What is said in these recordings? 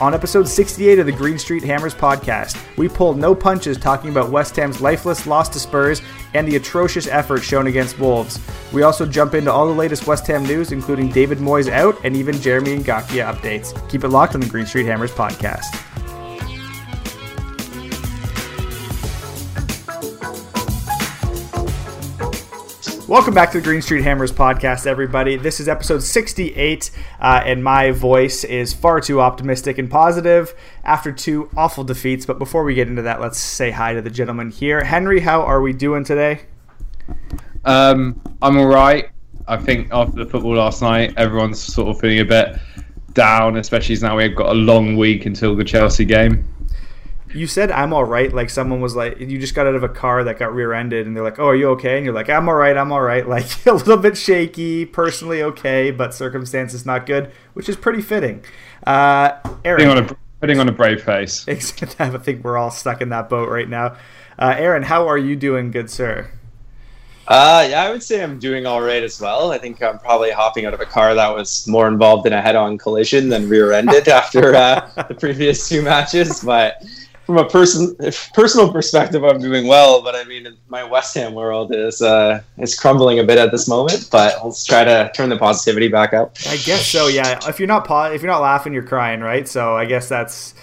On episode 68 of the Green Street Hammers podcast, we pulled no punches talking about West Ham's lifeless loss to Spurs and the atrocious effort shown against Wolves. We also jump into all the latest West Ham news, including David Moyes out and even Jeremy and Ngakia updates. Keep it locked on the Green Street Hammers podcast. Welcome back to the Green Street Hammers podcast, everybody. This is episode 68, uh, and my voice is far too optimistic and positive after two awful defeats. But before we get into that, let's say hi to the gentleman here. Henry, how are we doing today? Um, I'm all right. I think after the football last night, everyone's sort of feeling a bit down, especially now we've got a long week until the Chelsea game you said I'm all right. Like someone was like, you just got out of a car that got rear-ended, and they're like, "Oh, are you okay?" And you're like, "I'm all right. I'm all right." Like a little bit shaky, personally okay, but circumstances not good, which is pretty fitting. Uh, Aaron, putting on a, putting on a brave face. I think we're all stuck in that boat right now. Uh, Aaron, how are you doing, good sir? Uh, yeah, I would say I'm doing all right as well. I think I'm probably hopping out of a car that was more involved in a head-on collision than rear-ended after uh, the previous two matches, but from a person personal perspective, I'm doing well. But I mean, my West Ham world is uh, is crumbling a bit at this moment. But let's try to turn the positivity back up. I guess so. Yeah. If you're not po- if you're not laughing, you're crying, right? So I guess that's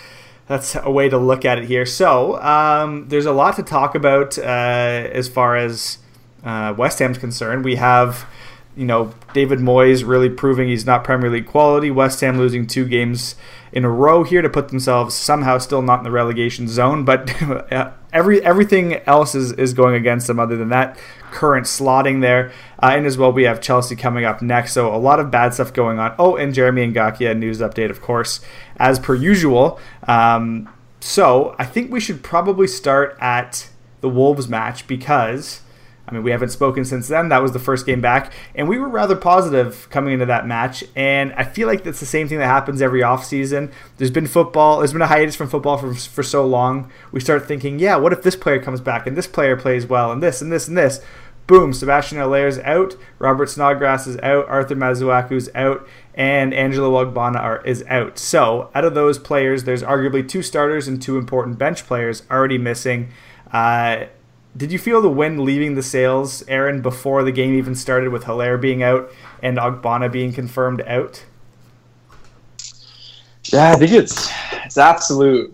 that's a way to look at it here. So um, there's a lot to talk about uh, as far as uh, West Ham's concerned. We have you know David Moyes really proving he's not Premier League quality. West Ham losing two games in a row here to put themselves somehow still not in the relegation zone. But every everything else is, is going against them other than that current slotting there. Uh, and as well, we have Chelsea coming up next. So a lot of bad stuff going on. Oh, and Jeremy Ngakia news update, of course, as per usual. Um, so I think we should probably start at the Wolves match because I mean, we haven't spoken since then. That was the first game back, and we were rather positive coming into that match. And I feel like that's the same thing that happens every offseason. There's been football, there's been a hiatus from football for, for so long. We start thinking, yeah, what if this player comes back and this player plays well and this and this and this? Boom, Sebastian Haller's out, Robert Snodgrass is out, Arthur Masuaku's out, and Angelo Ogbonna are, is out. So, out of those players, there's arguably two starters and two important bench players already missing. Uh, did you feel the wind leaving the sails, Aaron, before the game even started with Haller being out and Ogbonna being confirmed out? Yeah, I think it's it's absolute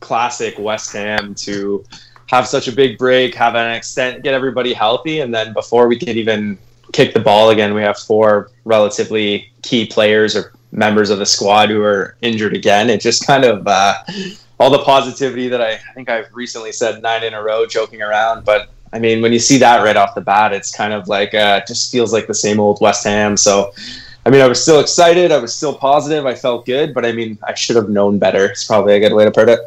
classic West Ham to have such a big break, have an extent, get everybody healthy, and then before we can even kick the ball again, we have four relatively key players or members of the squad who are injured again. It just kind of uh, all the positivity that I, I think I've recently said nine in a row, joking around. But I mean, when you see that right off the bat, it's kind of like uh, just feels like the same old West Ham. So, I mean, I was still excited. I was still positive. I felt good, but I mean, I should have known better. It's probably a good way to put it.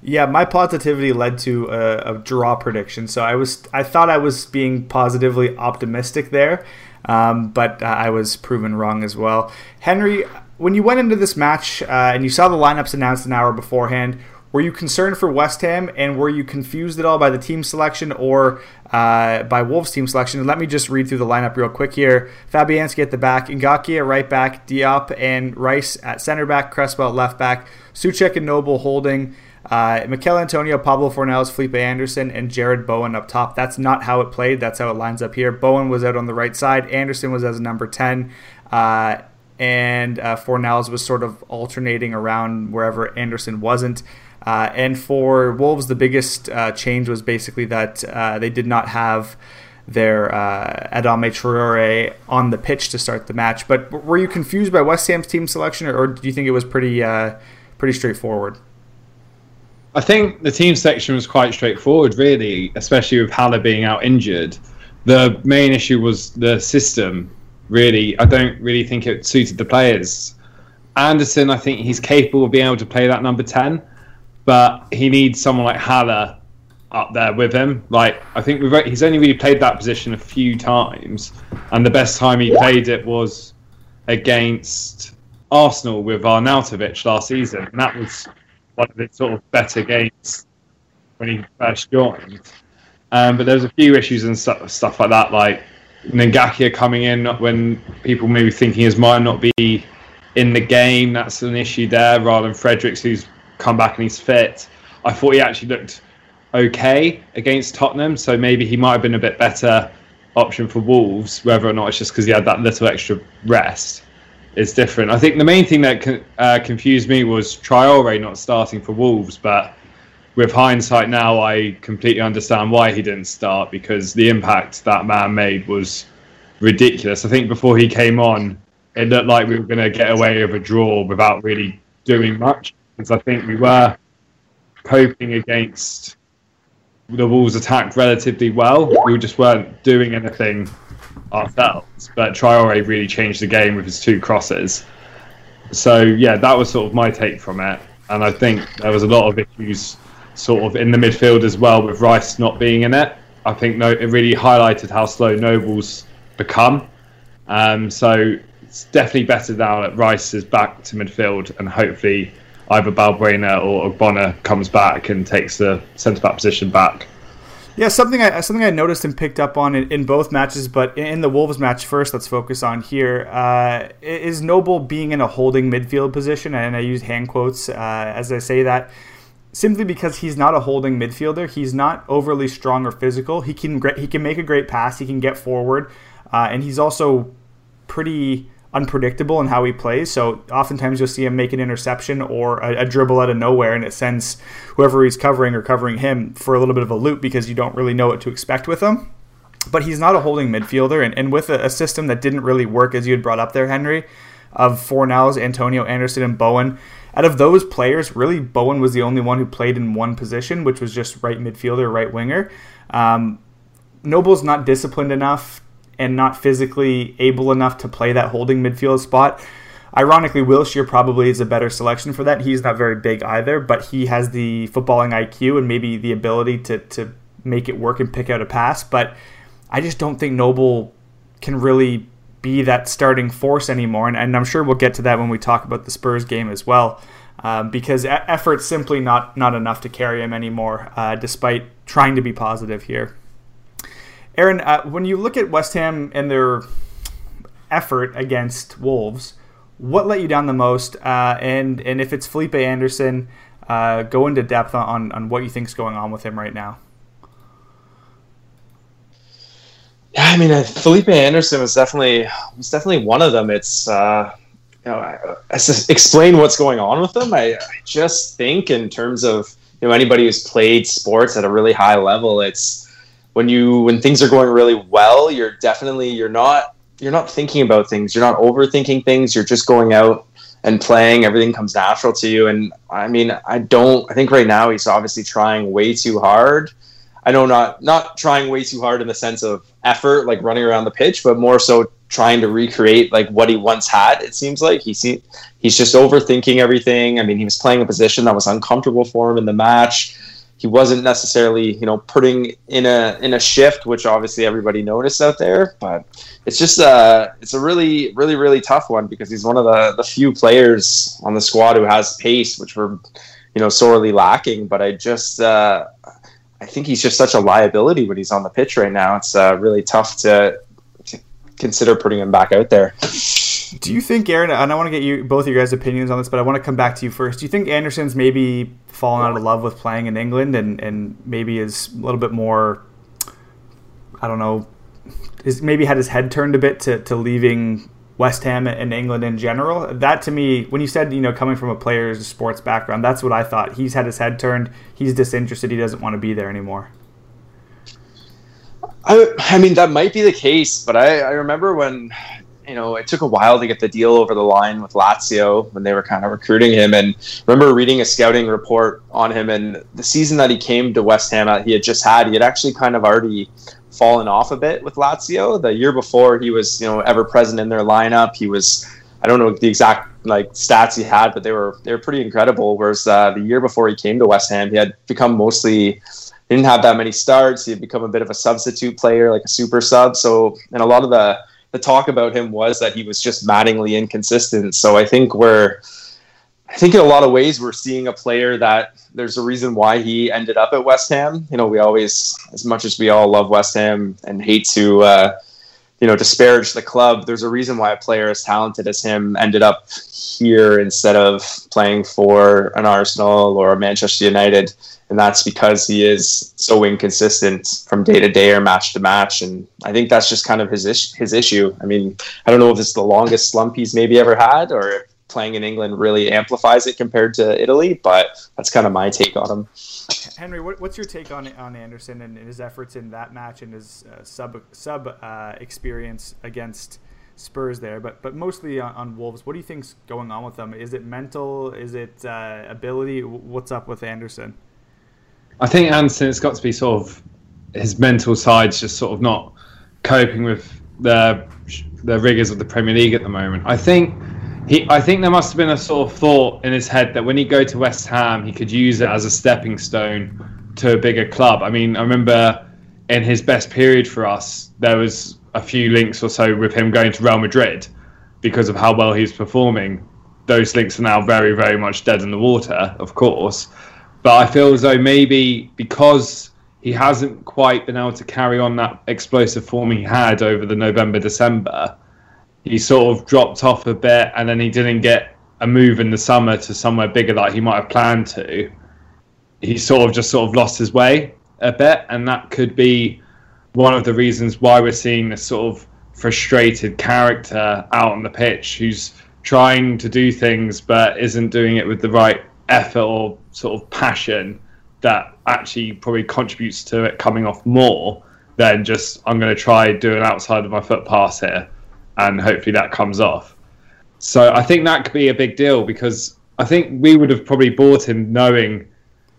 Yeah, my positivity led to a, a, draw prediction. So I was I thought I was being positively optimistic there, um, but uh, I was proven wrong as well. Henry, when you went into this match uh, and you saw the lineups announced an hour beforehand, were you concerned for West Ham and were you confused at all by the team selection or uh, by Wolves team selection? let me just read through the lineup real quick here. Fabianski at the back, Ngakia at right back, Diop and Rice at center back, Cresswell at left back, Soucek and Noble holding. Uh, Michail Antonio, Pablo Fornals, Felipe Anderson, and Jarrod Bowen up top. That's not how it played. That's how it lines up here. Bowen was out on the right side. Anderson was as a number 10. Uh, and uh, Fornals was sort of alternating around wherever Anderson wasn't. Uh, and for Wolves, the biggest uh, change was basically that uh, they did not have their uh, Adama Traore on the pitch to start the match. But were you confused by West Ham's team selection, or, or do you think it was pretty uh, pretty straightforward? I think the team selection was quite straightforward, really, especially with Haller being out injured. The main issue was the system, really. I don't really think it suited the players. Anderson, I think he's capable of being able to play that number 10, but he needs someone like Haller up there with him. Like, I think we've, he's only really played that position a few times, and the best time he played it was against Arsenal with Arnautovic last season, and that was one of the sort of better games when he first joined. Um, but there's a few issues and stuff, stuff like that, like Ngakia coming in when people maybe thinking his might not be in the game. That's an issue there, rather than Fredericks, who's come back and he's fit. I thought he actually looked okay against Tottenham, so maybe he might have been a bit better option for Wolves, whether or not it's just because he had that little extra rest is different. I think the main thing that uh, confused me was Traore not starting for Wolves, but with hindsight now, I completely understand why he didn't start because the impact that man made was ridiculous. I think before he came on, it looked like we were going to get away with a draw without really doing much. Because I think we were coping against the Wolves' attack relatively well. We just weren't doing anything ourselves. But Traore really changed the game with his two crosses. So yeah, that was sort of my take from it. And I think there was a lot of issues sort of in the midfield as well with Rice not being in it. I think no, it really highlighted how slow Noble's become. Um, so it's definitely better now that Rice is back to midfield and hopefully either Balbuena or Ogbonna comes back and takes the centre back position back. Yeah, something I something I noticed and picked up on in, in both matches, but in the Wolves match first, let's focus on here. Uh, is Noble being in a holding midfield position, and I use hand quotes uh, as I say that, simply because he's not a holding midfielder. He's not overly strong or physical. He can he can make a great pass. He can get forward, uh, and he's also pretty unpredictable in how he plays. So oftentimes you'll see him make an interception or a, a, dribble out of nowhere, and it sends whoever he's covering or covering him for a little bit of a loop because you don't really know what to expect with him. But he's not a holding midfielder, and, and with a, a system that didn't really work as you had brought up there, Henry, of Fornals, Antonio Anderson, and Bowen. Out of those players, really, Bowen was the only one who played in one position, which was just right midfielder, right winger. Um, Noble's not disciplined enough and not physically able enough to play that holding midfield spot. Ironically, Wilshere probably is a better selection for that. He's not very big either, but he has the footballing IQ and maybe the ability to, to make it work and pick out a pass. But I just don't think Noble can really be that starting force anymore. And, and I'm sure we'll get to that when we talk about the Spurs game as well. Um, because effort's simply not not enough to carry him anymore, uh, despite trying to be positive here. Aaron, uh, when you look at West Ham and their effort against Wolves, what let you down the most? Uh, and and if it's Felipe Anderson, uh, go into depth on, on what you think is going on with him right now. Yeah, I mean, uh, Felipe Anderson was definitely was definitely one of them. It's uh, you know, I, I explain what's going on with them. I, I just think in terms of you know anybody who's played sports at a really high level, it's when you when things are going really well, you're definitely you're not you're not thinking about things. You're not overthinking things. You're just going out and playing. Everything comes natural to you. And I mean, I don't. I think right now he's obviously trying way too hard. I know not not trying way too hard in the sense of effort, like running around the pitch, but more so trying to recreate like what he once had. It seems like he he's just overthinking everything. I mean, he was playing a position that was uncomfortable for him in the match. He wasn't necessarily, you know, putting in a in a shift, which obviously everybody noticed out there. But it's just a it's a really, really, really tough one because he's one of the the few players on the squad who has pace, which we're, you know, sorely lacking. But I just uh I think he's just such a liability when he's on the pitch right now. It's uh, really tough to consider putting him back out there. Do you think, Aaron, and I want to get you both of your guys' opinions on this, but I want to come back to you first. Do you think Anderson's maybe fallen out of love with playing in England and, and maybe is a little bit more, I don't know, is maybe had his head turned a bit to, to leaving West Ham and England in general? That to me, when you said, you know, coming from a player's sports background, that's what I thought. He's had his head turned. He's disinterested. He doesn't want to be there anymore. I, I mean, that might be the case, but I, I remember when, you know, it took a while to get the deal over the line with Lazio when they were kind of recruiting him. And remember reading a scouting report on him. And the season that he came to West Ham, uh, he had just had, he had actually kind of already fallen off a bit with Lazio. The year before, he was, you know, ever present in their lineup. He was, I don't know the exact like stats he had, but they were they were pretty incredible. Whereas uh, the year before he came to West Ham, he had become mostly he didn't have that many starts. He had become a bit of a substitute player, like a super sub. So, and a lot of the the talk about him was that he was just maddeningly inconsistent. So I think we're, I think in a lot of ways we're seeing a player that there's a reason why he ended up at West Ham. You know, we always, as much as we all love West Ham and hate to, uh, you know, disparage the club, there's a reason why a player as talented as him ended up here instead of playing for an Arsenal or a Manchester United and that's because he is so inconsistent from day to day or match to match. And I think that's just kind of his is- his issue. I mean, I don't know if it's the longest slump he's maybe ever had, or playing in England really amplifies it compared to Italy. But that's kind of my take on him. Henry, what, what's your take on on Anderson and his efforts in that match and his uh, sub sub uh, experience against? Spurs there, but but mostly on, on, Wolves. What do you think's going on with them? Is it mental? Is it uh, ability? What's up with Anderson? I think Anderson, it's got to be sort of his mental side's just sort of not coping with the the rigors of the Premier League at the moment. I think he, I think there must have been a sort of thought in his head that when he go to West Ham, he could use it as a stepping stone to a bigger club. I mean, I remember in his best period for us, there was a few links or so with him going to Real Madrid because of how well he was performing. Those links are now very, very much dead in the water, of course. But I feel as though maybe because he hasn't quite been able to carry on that explosive form he had over the November December, he sort of dropped off a bit, and then he didn't get a move in the summer to somewhere bigger that he might have planned to. He sort of just sort of lost his way a bit, and that could be one of the reasons why we're seeing this sort of frustrated character out on the pitch who's trying to do things but isn't doing it with the right effort or sort of passion that actually probably contributes to it coming off more than just I'm going to try do an outside of my foot pass here and hopefully that comes off. So I think that could be a big deal because I think we would have probably bought him knowing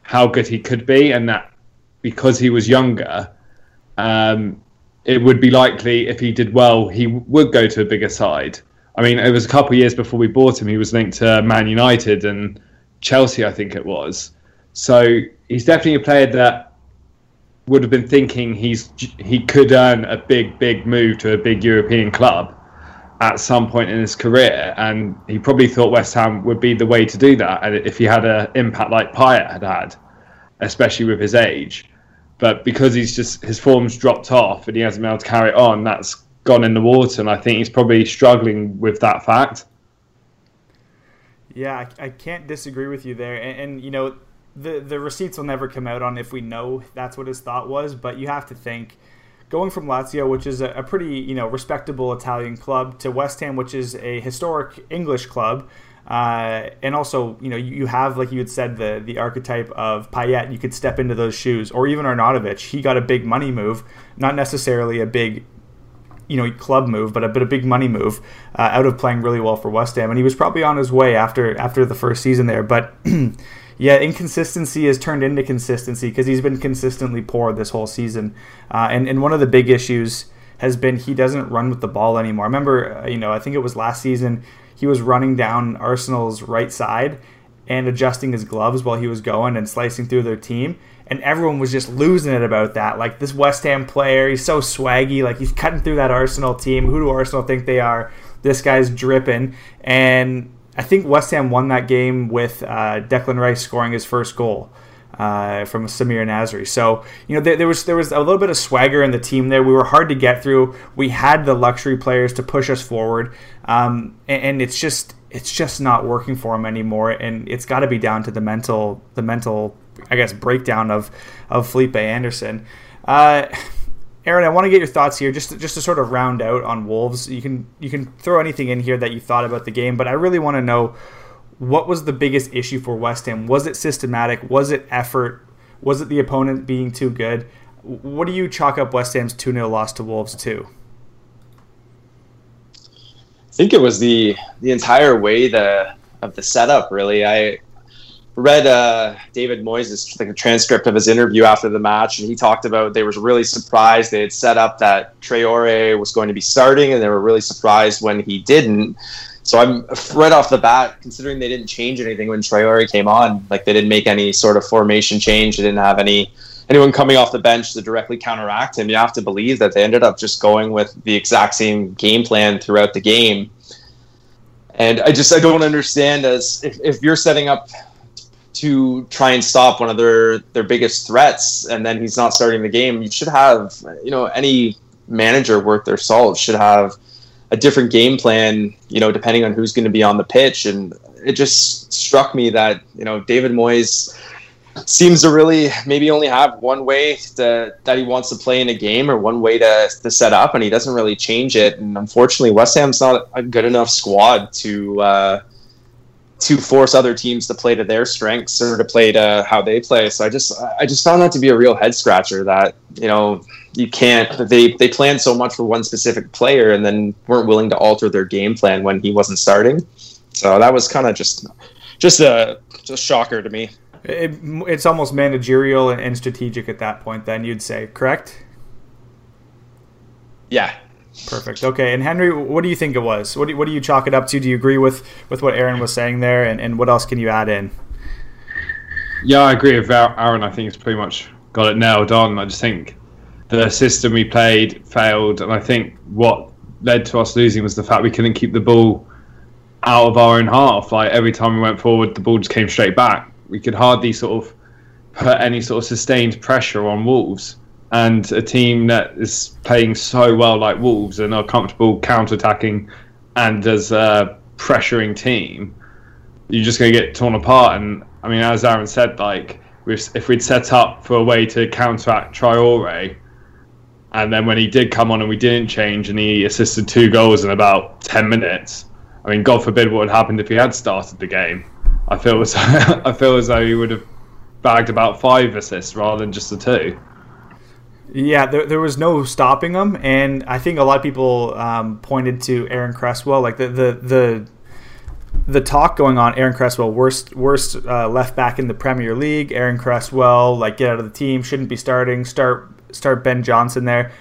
how good he could be and that because he was younger, um, it would be likely if he did well, he would go to a bigger side. I mean, it was a couple of years before we bought him. He was linked to Man United and Chelsea, I think it was. So he's definitely a player that would have been thinking he's he could earn a big, big move to a big European club at some point in his career, and he probably thought West Ham would be the way to do that, and if he had an impact like Payet had had, especially with his age. But because he's just his form's dropped off and he hasn't been able to carry it on, that's gone in the water, and I think he's probably struggling with that fact. Yeah, I, I can't disagree with you there. And, and, you know, the the receipts will never come out on if we know that's what his thought was. But you have to think going from Lazio, which is a, a pretty you know respectable Italian club, to West Ham, which is a historic English club. Uh, and also, you know, you have, like you had said, the the archetype of Payet. You could step into those shoes, or even Arnautovic. He got a big money move, not necessarily a big you know club move, but a bit a big money move uh, out of playing really well for West Ham, and he was probably on his way after after the first season there. But yeah, inconsistency has turned into consistency because he's been consistently poor this whole season, uh, and and one of the big issues has been he doesn't run with the ball anymore. I remember, uh, you know, I think it was last season he was running down Arsenal's right side and adjusting his gloves while he was going and slicing through their team. And everyone was just losing it about that. Like this West Ham player, he's so swaggy. Like he's cutting through that Arsenal team. Who do Arsenal think they are? This guy's dripping. And I think West Ham won that game with uh, Declan Rice scoring his first goal. Uh, from Samir Nasri. So you know there, there, was there was a little bit of swagger in the team there. We were hard to get through. We had the luxury players to push us forward, um, and, and, it's just it's just not working for him anymore. And it's got to be down to the mental the mental I guess breakdown of of Felipe Anderson. Uh, Aaron, I want to get your thoughts here, just to, just to sort of round out on Wolves. You can you can throw anything in here that you thought about the game, but I really want to know what was the biggest issue for West Ham? Was it systematic? Was it effort? Was it the opponent being too good? What do you chalk up West Ham's 2 0 loss to Wolves to? I think it was the the entire way the of the setup. Really, I read uh, David Moyes' like a transcript of his interview after the match, and he talked about they were really surprised they had set up that Traore was going to be starting, and they were really surprised when he didn't. So I'm right off the bat, considering they didn't change anything when Traore came on, like they didn't make any sort of formation change. They didn't have any anyone coming off the bench to directly counteract him. You have to believe that they ended up just going with the exact same game plan throughout the game. And I just I don't understand as if, if you're setting up to try and stop one of their their biggest threats and then he's not starting the game, you should have you know any manager worth their salt should have a different game plan, you know, depending on who's going to be on the pitch. And it just struck me that, you know, David Moyes seems to really maybe only have one way to, that he wants to play in a game or one way to, to set up, and he doesn't really change it. And unfortunately, West Ham's not a good enough squad to, uh, to force other teams to play to their strengths or to play to how they play. So I just I just found that to be a real head scratcher that you know you can't they they planned so much for one specific player and then weren't willing to alter their game plan when he wasn't starting. So that was kind of just just a just shocker to me. It, it's almost managerial and strategic at that point. Then you'd say correct? Yeah, Perfect. Okay, and Henry, what do you think it was? What do, what do you chalk it up to? Do you agree with, with what Aaron was saying there, and, and what else can you add in? Yeah, I agree with Aaron. I think it's pretty much got it nailed on. I just think the system we played failed, and I think what led to us losing was the fact we couldn't keep the ball out of our own half. Like every time we went forward, the ball just came straight back. We could hardly sort of put any sort of sustained pressure on Wolves and a team that is playing so well like Wolves and are comfortable counter-attacking and as a pressuring team, you're just going to get torn apart. And I mean, as Aaron said, like if we'd set up for a way to counteract Traore, and then when he did come on and we didn't change and he assisted two goals in about 10 minutes, I mean, God forbid what would happened if he had started the game. I feel as I feel as though he would have bagged about five assists rather than just the two. Yeah, there, there was no stopping him, and I think a lot of people um, pointed to Aaron Cresswell, like the the the the talk going on. Aaron Cresswell, worst worst uh, left back in the Premier League. Aaron Cresswell, like get out of the team, shouldn't be starting. Start start Ben Johnson there.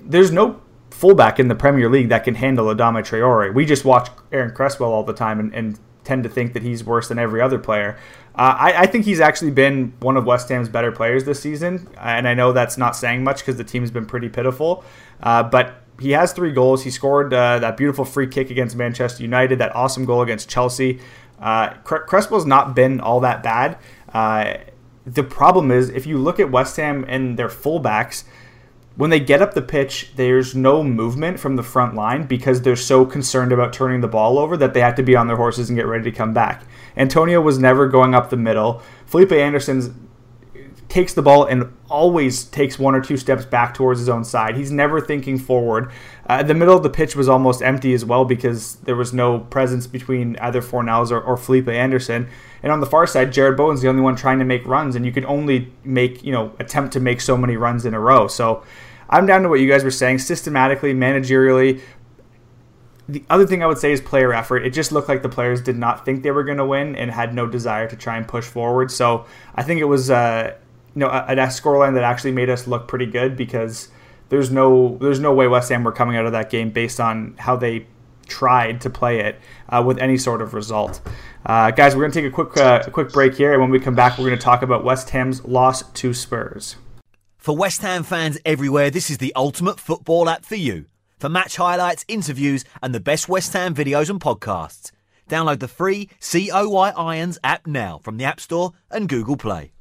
There's no fullback in the Premier League that can handle Adama Traore. We just watch Aaron Cresswell all the time and, and tend to think that he's worse than every other player. Uh, I, I, think he's actually been one of West Ham's better players this season, and I know that's not saying much because the team's been pretty pitiful. Uh, but he has three goals. He scored uh, that beautiful free kick against Manchester United, that awesome goal against Chelsea. Uh, Cresswell's not been all that bad. Uh, the problem is, if you look at West Ham and their fullbacks, when they get up the pitch, there's no movement from the front line because they're so concerned about turning the ball over that they have to be on their horses and get ready to come back. Antonio was never going up the middle. Felipe Anderson takes the ball and always takes one or two steps back towards his own side. He's never thinking forward. Uh, the middle of the pitch was almost empty as well because there was no presence between either Fornals or, or Felipe Anderson. And on the far side, Jarrod Bowen's the only one trying to make runs, and you can only make, you know, attempt to make so many runs in a row. So I'm down to what you guys were saying systematically, managerially. The other thing I would say is player effort. It just looked like the players did not think they were going to win and had no desire to try and push forward. So I think it was, uh, you know, a, a scoreline that actually made us look pretty good because there's no there's no way West Ham were coming out of that game based on how they tried to play it uh, with any sort of result. Uh, guys, we're going to take a quick uh, quick break here, and when we come back, we're going to talk about West Ham's loss to Spurs. For West Ham fans everywhere, this is the ultimate football app for you. For match highlights, interviews, and the best West Ham videos and podcasts. Download the free COY Irons app now from the App Store and Google Play.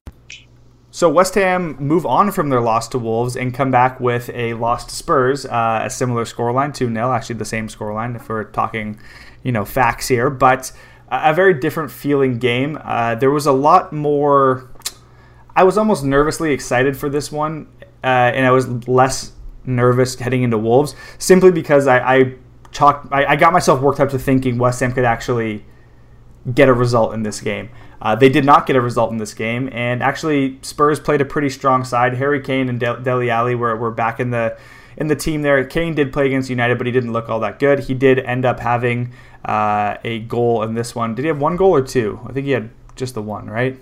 So West Ham move on from their loss to Wolves and come back with a loss to Spurs, uh, a similar scoreline, 2 0, actually the same scoreline if we're talking, you know, facts here, but a very different feeling game. Uh, there was a lot more. I was almost nervously excited for this one, uh, and I was less nervous heading into Wolves simply because I, I I, I got myself worked up to thinking West Ham could actually get a result in this game. Uh, they did not get a result in this game, and actually Spurs played a pretty strong side. Harry Kane and De- Dele Alli were, were back in the in the team there. Kane did play against United, but he didn't look all that good. He did end up having uh, a goal in this one. Did he have one goal or two? I think he had just the one, right?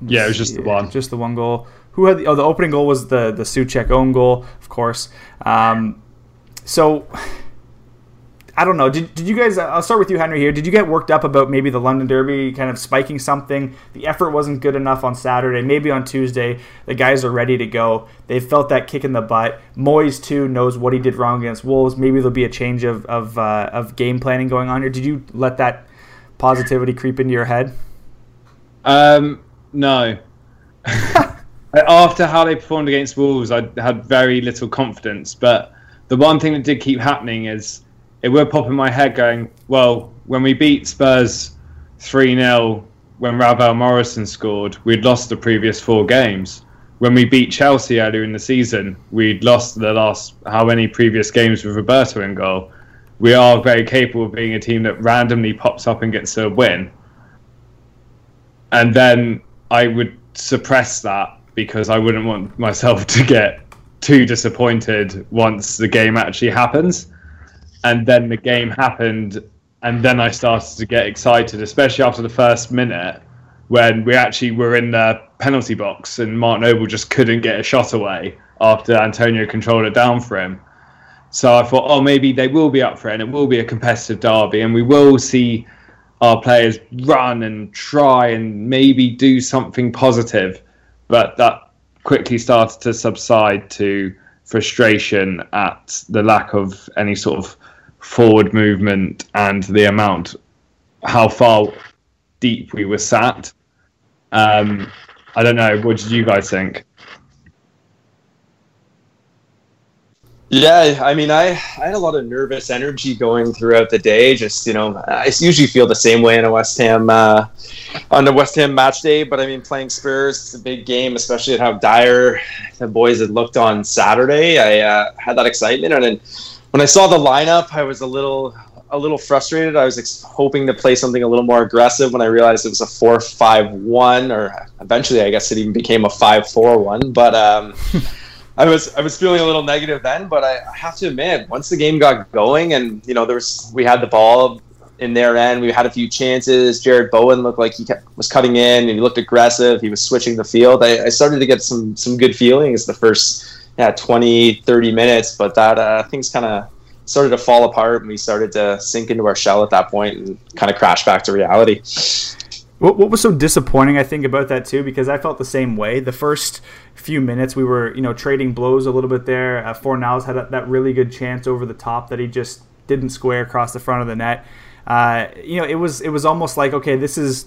Let's yeah, it was just the one. Just the one goal. Who had the, oh the opening goal was the the Soucek own goal, of course. Um, so I don't know. Did, did you guys? I'll start with you, Henry. Here, did you get worked up about maybe the London Derby kind of spiking something? The effort wasn't good enough on Saturday. Maybe on Tuesday, the guys are ready to go. They felt that kick in the butt. Moyes too knows what he did wrong against Wolves. Maybe there'll be a change of of, uh, of game planning going on here. Did you let that positivity creep into your head? Um, no. After how they performed against Wolves, I had very little confidence. But the one thing that did keep happening is it would pop in my head going, well, when we beat Spurs 3 0 when Ravel Morrison scored, we'd lost the previous four games. When we beat Chelsea earlier in the season, we'd lost the last how many previous games with Roberto in goal. We are very capable of being a team that randomly pops up and gets a win. And then I would suppress that because I wouldn't want myself to get too disappointed once the game actually happens and then the game happened, and then I started to get excited, especially after the first minute when we actually were in the penalty box and Martin Noble just couldn't get a shot away after Antonio controlled it down for him. So I thought, oh, maybe they will be up for it and it will be a competitive derby and we will see our players run and try and maybe do something positive. But that quickly started to subside to frustration at the lack of any sort of forward movement and the amount, how far deep we were sat. Um, I don't know. What did you guys think? Yeah, I mean, I, I had a lot of nervous energy going throughout the day. Just you know, I usually feel the same way in a West Ham uh, on the West Ham match day. But I mean, playing Spurs, it's a big game, especially at how dire the boys had looked on Saturday. I uh, had that excitement, and then when I saw the lineup, I was a little a little frustrated. I was ex- hoping to play something a little more aggressive when I realized it was a four-five-one, or eventually, I guess it even became a five-four-one. But um, I was I was feeling a little negative then. But I, I, have to admit, once the game got going, and you know, there was we had the ball in their end. We had a few chances. Jarrod Bowen looked like he kept, was cutting in, and he looked aggressive. He was switching the field. I, I started to get some some good feelings the first yeah 20 30 minutes but that uh, things kind of started to fall apart and we started to sink into our shell at that point and kind of crash back to reality what, what was so disappointing i think about that too because i felt the same way. The first few minutes we were you know trading blows a little bit there. Uh, Fornals had a, that really good chance over the top that he just didn't square across the front of the net. Uh, you know it was it was almost like okay this is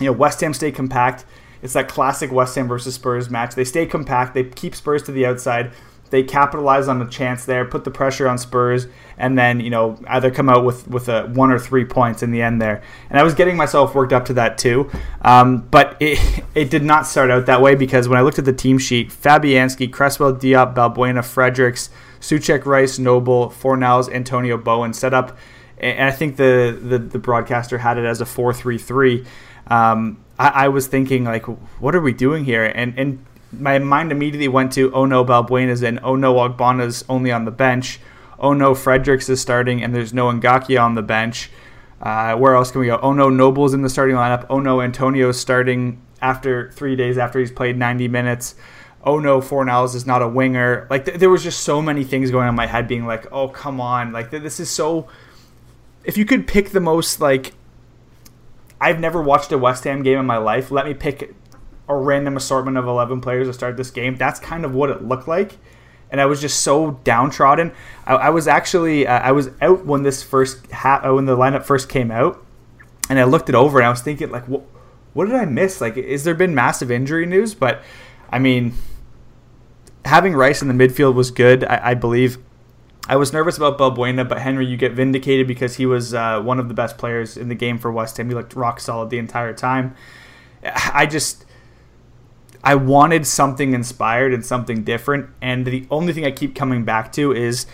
you know west ham stay compact. It's that classic West Ham versus Spurs match. They stay compact, they keep Spurs to the outside, they capitalize on the chance there, put the pressure on Spurs, and then you know either come out with with a one or three points in the end there. And I was getting myself worked up to that too, um, but it it did not start out that way because when I looked at the team sheet, Fabianski, Cresswell, Diop, Balbuena, Fredericks, Soucek, Rice, Noble, Fornals, Antonio Bowen set up, and I think the the, the broadcaster had it as a four three three. Um, I, I, was thinking like, what are we doing here? And and my mind immediately went to, oh no, Balbuena's in. Oh no, Ogbonna's only on the bench. Oh no, Fredericks is starting, and there's no Ngakia on the bench. Uh, where else can we go? Oh no, Noble's in the starting lineup. Oh no, Antonio's starting after three days after he's played 90 minutes. oh no, Fornals is not a winger. Like th- there was just so many things going on in my head, being like, oh come on, like th- this is so. If you could pick the most like, I've never watched a West Ham game in my life. Let me pick a random assortment of eleven players to start this game. That's kind of what it looked like, and I was just so downtrodden. I, I was actually uh, I was out when this first ha- uh, when the lineup first came out, and I looked it over and I was thinking like, what what did I miss? Like, is there been massive injury news? But I mean, having Rice in the midfield was good. I, I believe. I was nervous about Balbuena, but Henry, you get vindicated because he was uh, one of the best players in the game for West Ham. He looked rock solid the entire time. I just, I wanted something inspired and something different, and the only thing I keep coming back to is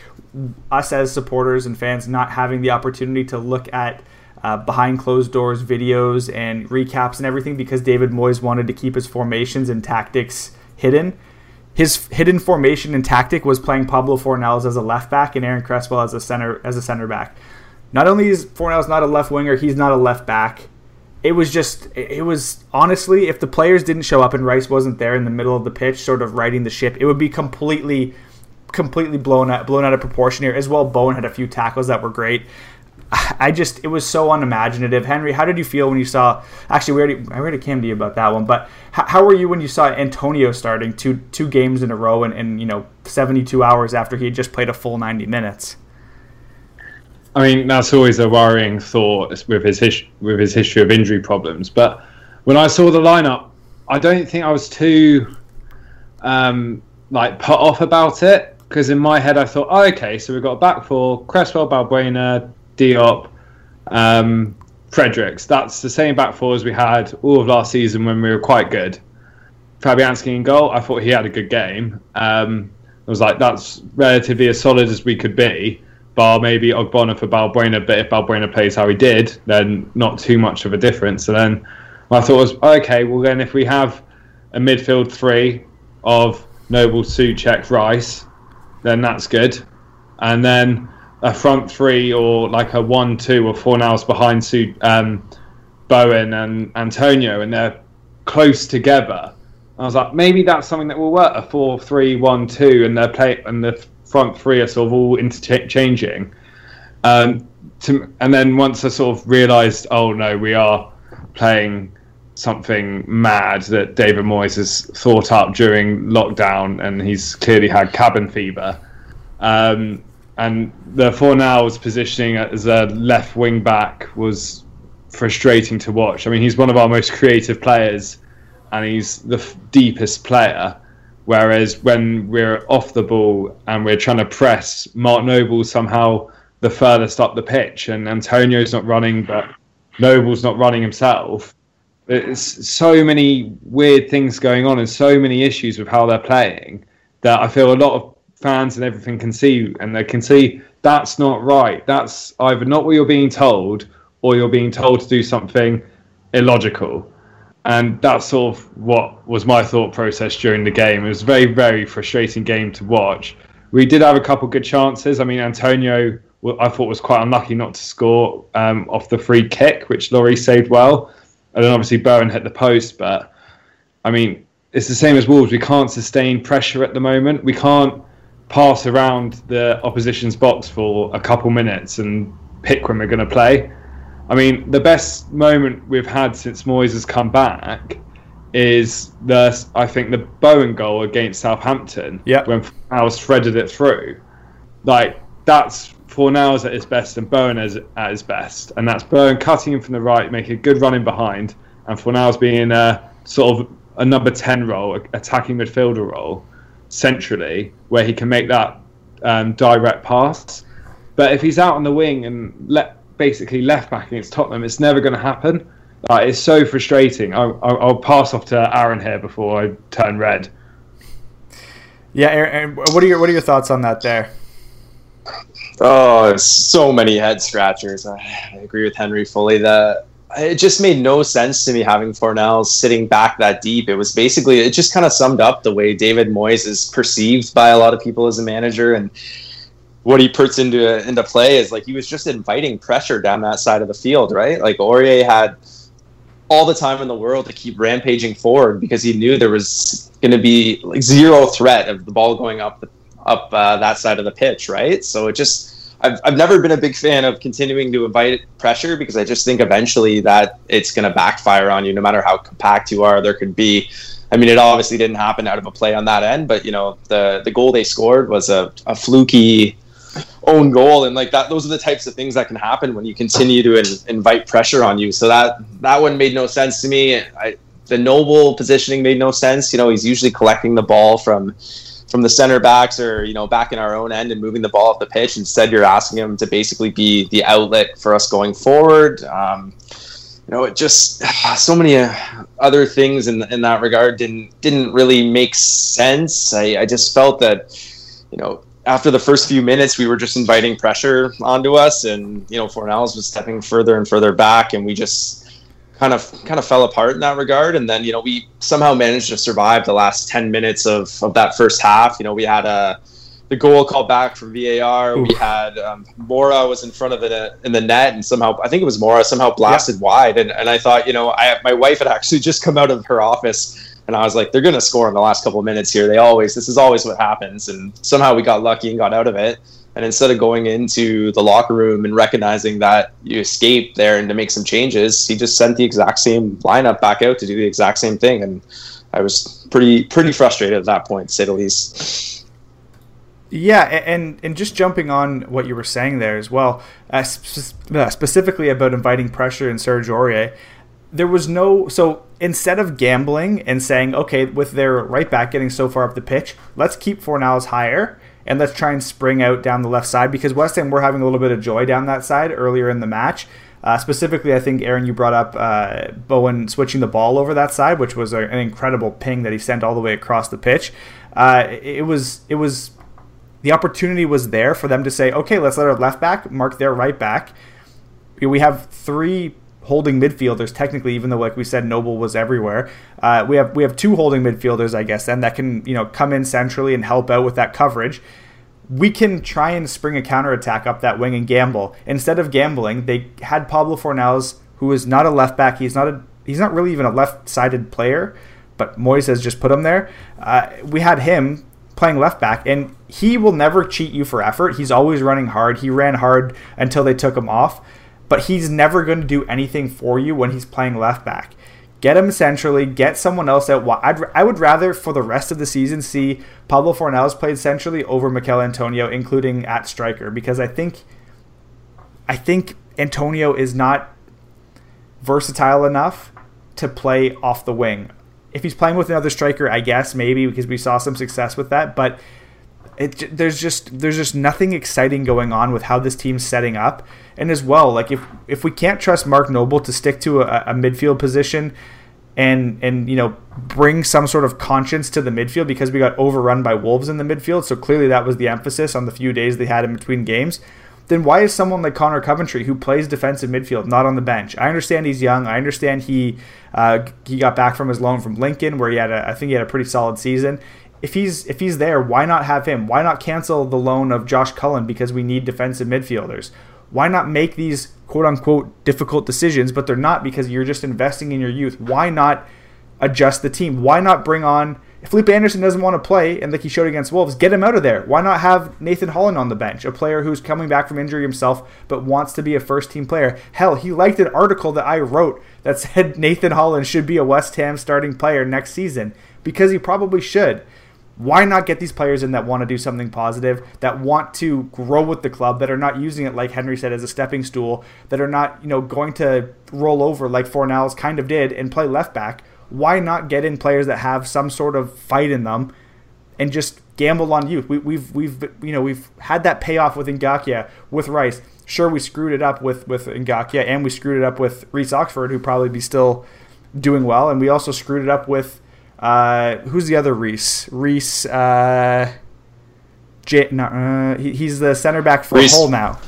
us as supporters and fans not having the opportunity to look at uh, behind closed doors videos and recaps and everything because David Moyes wanted to keep his formations and tactics hidden his hidden formation and tactic was playing Pablo Fornals as a left back and Aaron Cresswell as a center as a center back. Not only is Fornals not a left winger, he's not a left back. It was just it was honestly, if the players didn't show up and Rice wasn't there in the middle of the pitch, sort of riding the ship, it would be completely completely blown out blown out of proportion here. As well, Bowen had a few tackles that were great. I just it was so unimaginative. Henry, how did you feel when you saw? Actually, we already I already came to you about that one, but how, how were you when you saw Antonio starting two two games in a row and, and you know seventy two hours after he had just played a full ninety minutes? I mean, that's always a worrying thought with his his, with his history of injury problems. But when I saw the lineup, I don't think I was too um, like put off about it because in my head I thought, oh, okay, so we've got a back four: Cresswell, Balbuena, Diop, um, Fredericks. That's the same back four as we had all of last season when we were quite good. Fabianski in goal, I thought he had a good game. Um, I was like, that's relatively as solid as we could be, bar maybe Ogbonna for Balbuena. But if Balbuena plays how he did, then not too much of a difference. So then my thought was, okay, well then if we have a midfield three of Noble, Soucek, Rice, then that's good. And then a front three or like a one two or four Fornals behind Su- um, Bowen and Antonio, and they're close together. I was like, maybe that's something that will work. A four three one two, and they're play and the front three are sort of all interchanging. Um, to, and then once I sort of realised, oh no, we are playing something mad that David Moyes has thought up during lockdown, and he's clearly had cabin fever. Um, and the Fornals positioning as a left wing back was frustrating to watch. I mean, he's one of our most creative players, and he's the f- deepest player. Whereas when we're off the ball and we're trying to press, Mark Noble somehow the furthest up the pitch, and Antonio's not running, but Noble's not running himself. It's so many weird things going on and so many issues with how they're playing that I feel a lot of fans and everything can see, and they can see that's not right. That's either not what you're being told, or you're being told to do something illogical. And that's sort of what was my thought process during the game. It was a very, very frustrating game to watch. We did have a couple good chances. I mean, Antonio, I thought was quite unlucky not to score um, off the free kick, which Lloris saved well. And then obviously Bowen hit the post, but I mean, it's the same as Wolves. We can't sustain pressure at the moment. We can't pass around the opposition's box for a couple minutes and pick when we're going to play. I mean, the best moment we've had since Moyes has come back is the I think the Bowen goal against Southampton Yeah. when Fornals threaded it through. Like that's Fornals at his best and Bowen is at his best, and that's Bowen cutting in from the right, making a good run in behind, and Fornals being a sort of a number ten role, attacking midfielder role centrally where he can make that um, direct pass. But if he's out on the wing and let basically left back against Tottenham, it's never going to happen. Uh, it's so frustrating. I, will pass off to Aaron here before I turn red. Yeah, Aaron, what are your what are your thoughts on that there? Oh, so many head scratchers. I, I agree with Henry fully. that it just made no sense to me having Fornals sitting back that deep. It was basically it just kind of summed up the way David Moyes is perceived by a lot of people as a manager and what he puts into into play is like he was just inviting pressure down that side of the field, right? Like Aurier had all the time in the world to keep rampaging forward because he knew there was going to be like zero threat of the ball going up the, up uh, that side of the pitch, right? So it just I've, I've never been a big fan of continuing to invite pressure because I just think eventually that it's going to backfire on you no matter how compact you are. There could be, I mean, it obviously didn't happen out of a play on that end, but you know, the, the goal they scored was a, a fluky own goal. And like that, those are the types of things that can happen when you continue to in, invite pressure on you. So that, that one made no sense to me. I, the Noble positioning made no sense. You know, he's usually collecting the ball from, from the center backs or you know back in our own end and moving the ball off the pitch. Instead, you're asking him to basically be the outlet for us going forward. Um, you know, it just so many uh, other things in in that regard didn't didn't really make sense. I, I just felt that you know after the first few minutes, we were just inviting pressure onto us, and you know Fornals was stepping further and further back, and we just kind of kind of fell apart in that regard. And then you know we somehow managed to survive the last ten minutes of of that first half. You know we had a the goal called back from VAR. Oof. We had um, Moura was in front of it uh, in the net, and somehow I think it was Moura somehow blasted yeah. wide. And, and I thought, you know, I my wife had actually just come out of her office, and I was like, they're gonna score in the last couple of minutes here. They always this is always what happens, and somehow we got lucky and got out of it. And instead of going into the locker room and recognizing that you escaped there and to make some changes, he just sent the exact same lineup back out to do the exact same thing. And I was pretty pretty frustrated at that point, to say the least. Yeah, and and just jumping on what you were saying there as well, uh, specifically about inviting pressure in Serge Aurier, there was no so instead of gambling and saying okay with their right back getting so far up the pitch, let's keep Fornals higher and let's try and spring out down the left side because West Ham were having a little bit of joy down that side earlier in the match. Uh, specifically, I think Aaron, you brought up uh, Bowen switching the ball over that side, which was a, an incredible ping that he sent all the way across the pitch. Uh, it was it was the opportunity was there for them to say, okay, let's let our left back mark their right back. We have three holding midfielders technically, even though like we said, Noble was everywhere. Uh, we have we have two holding midfielders, I guess, then that can you know come in centrally and help out with that coverage. We can try and spring a counterattack up that wing and gamble. Instead of gambling, they had Pablo Fornals, who is not a left back. He's not a he's not really even a left-sided player, but Moyes has just put him there. Uh, we had him playing left back, and he will never cheat you for effort. He's always running hard. He ran hard until they took him off but he's never going to do anything for you when he's playing left back. Get him centrally, get someone else out. I'd, I would rather for the rest of the season see Pablo Fornals played centrally over Michail Antonio, including at striker, because I think I think Antonio is not versatile enough to play off the wing. If he's playing with another striker, I guess maybe because we saw some success with that, but it, there's just there's just nothing exciting going on with how this team's setting up. And as well, like if if we can't trust Mark Noble to stick to a, a midfield position and and you know bring some sort of conscience to the midfield because we got overrun by Wolves in the midfield, so clearly that was the emphasis on the few days they had in between games. Then why is someone like Conor Coventry, who plays defensive midfield, not on the bench? I understand he's young. I understand he uh, he got back from his loan from Lincoln, where he had a, I think he had a pretty solid season if he's if he's there, why not have him? Why not cancel the loan of Josh Cullen because we need defensive midfielders? Why not make these quote unquote difficult decisions, but they're not because you're just investing in your youth? Why not adjust the team? Why not bring on if Felipe Anderson doesn't want to play and like he showed against Wolves, get him out of there. Why not have Nathan Holland on the bench, a player who's coming back from injury himself but wants to be a first team player? Hell, he liked an article that I wrote that said Nathan Holland should be a West Ham starting player next season because he probably should why not get these players in that want to do something positive, that want to grow with the club, that are not using it like Henry said as a stepping stool, that are not you know going to roll over like Fornals kind of did and play left back? Why not get in players that have some sort of fight in them and just gamble on youth? We, we've we've you know we've had that payoff with Ngakia with Rice. Sure, we screwed it up with with Ngakia and we screwed it up with Reece Oxford, who probably be still doing well, and we also screwed it up with uh, who's the other Reece? Reece. Uh, J- no, uh, he, he's the center back for Reece. Hull now.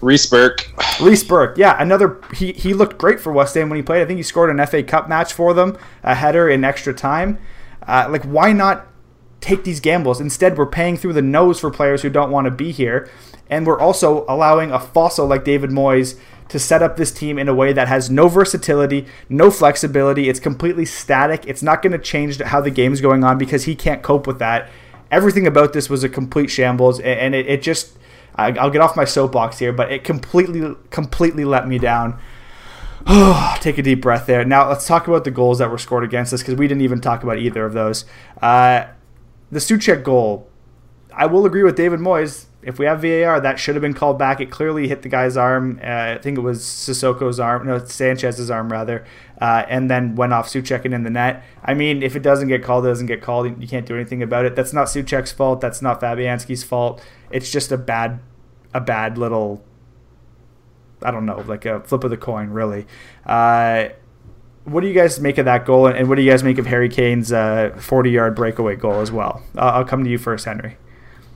Reece Burke. Reece Burke, yeah, another. He, he looked great for West Ham when he played. I think he scored an FA Cup match for them, a header in extra time. Uh, like, why not take these gambles? Instead, we're paying through the nose for players who don't want to be here, and we're also allowing a fossil like David Moyes to set up this team in a way that has no versatility, no flexibility. It's completely static. It's not going to change how the game's going on because he can't cope with that. Everything about this was a complete shambles, and it, it just. I'll get off my soapbox here, but it completely, completely let me down. Take a deep breath there. Now let's talk about the goals that were scored against us because we didn't even talk about either of those. Uh, the Soucek goal. I will agree with David Moyes if we have VAR, that should have been called back. It clearly hit the guy's arm. Uh, I think it was Sissoko's arm, no, Sanchez's arm rather, uh, and then went off Soucek in the net. I mean, if it doesn't get called, it doesn't get called. You can't do anything about it. That's not Soucek's fault. That's not Fabianski's fault. It's just a bad, a bad little. I don't know, like a flip of the coin, really. Uh, what do you guys make of that goal, and what do you guys make of Harry Kane's 40-yard uh, breakaway goal as well? I'll come to you first, Henry.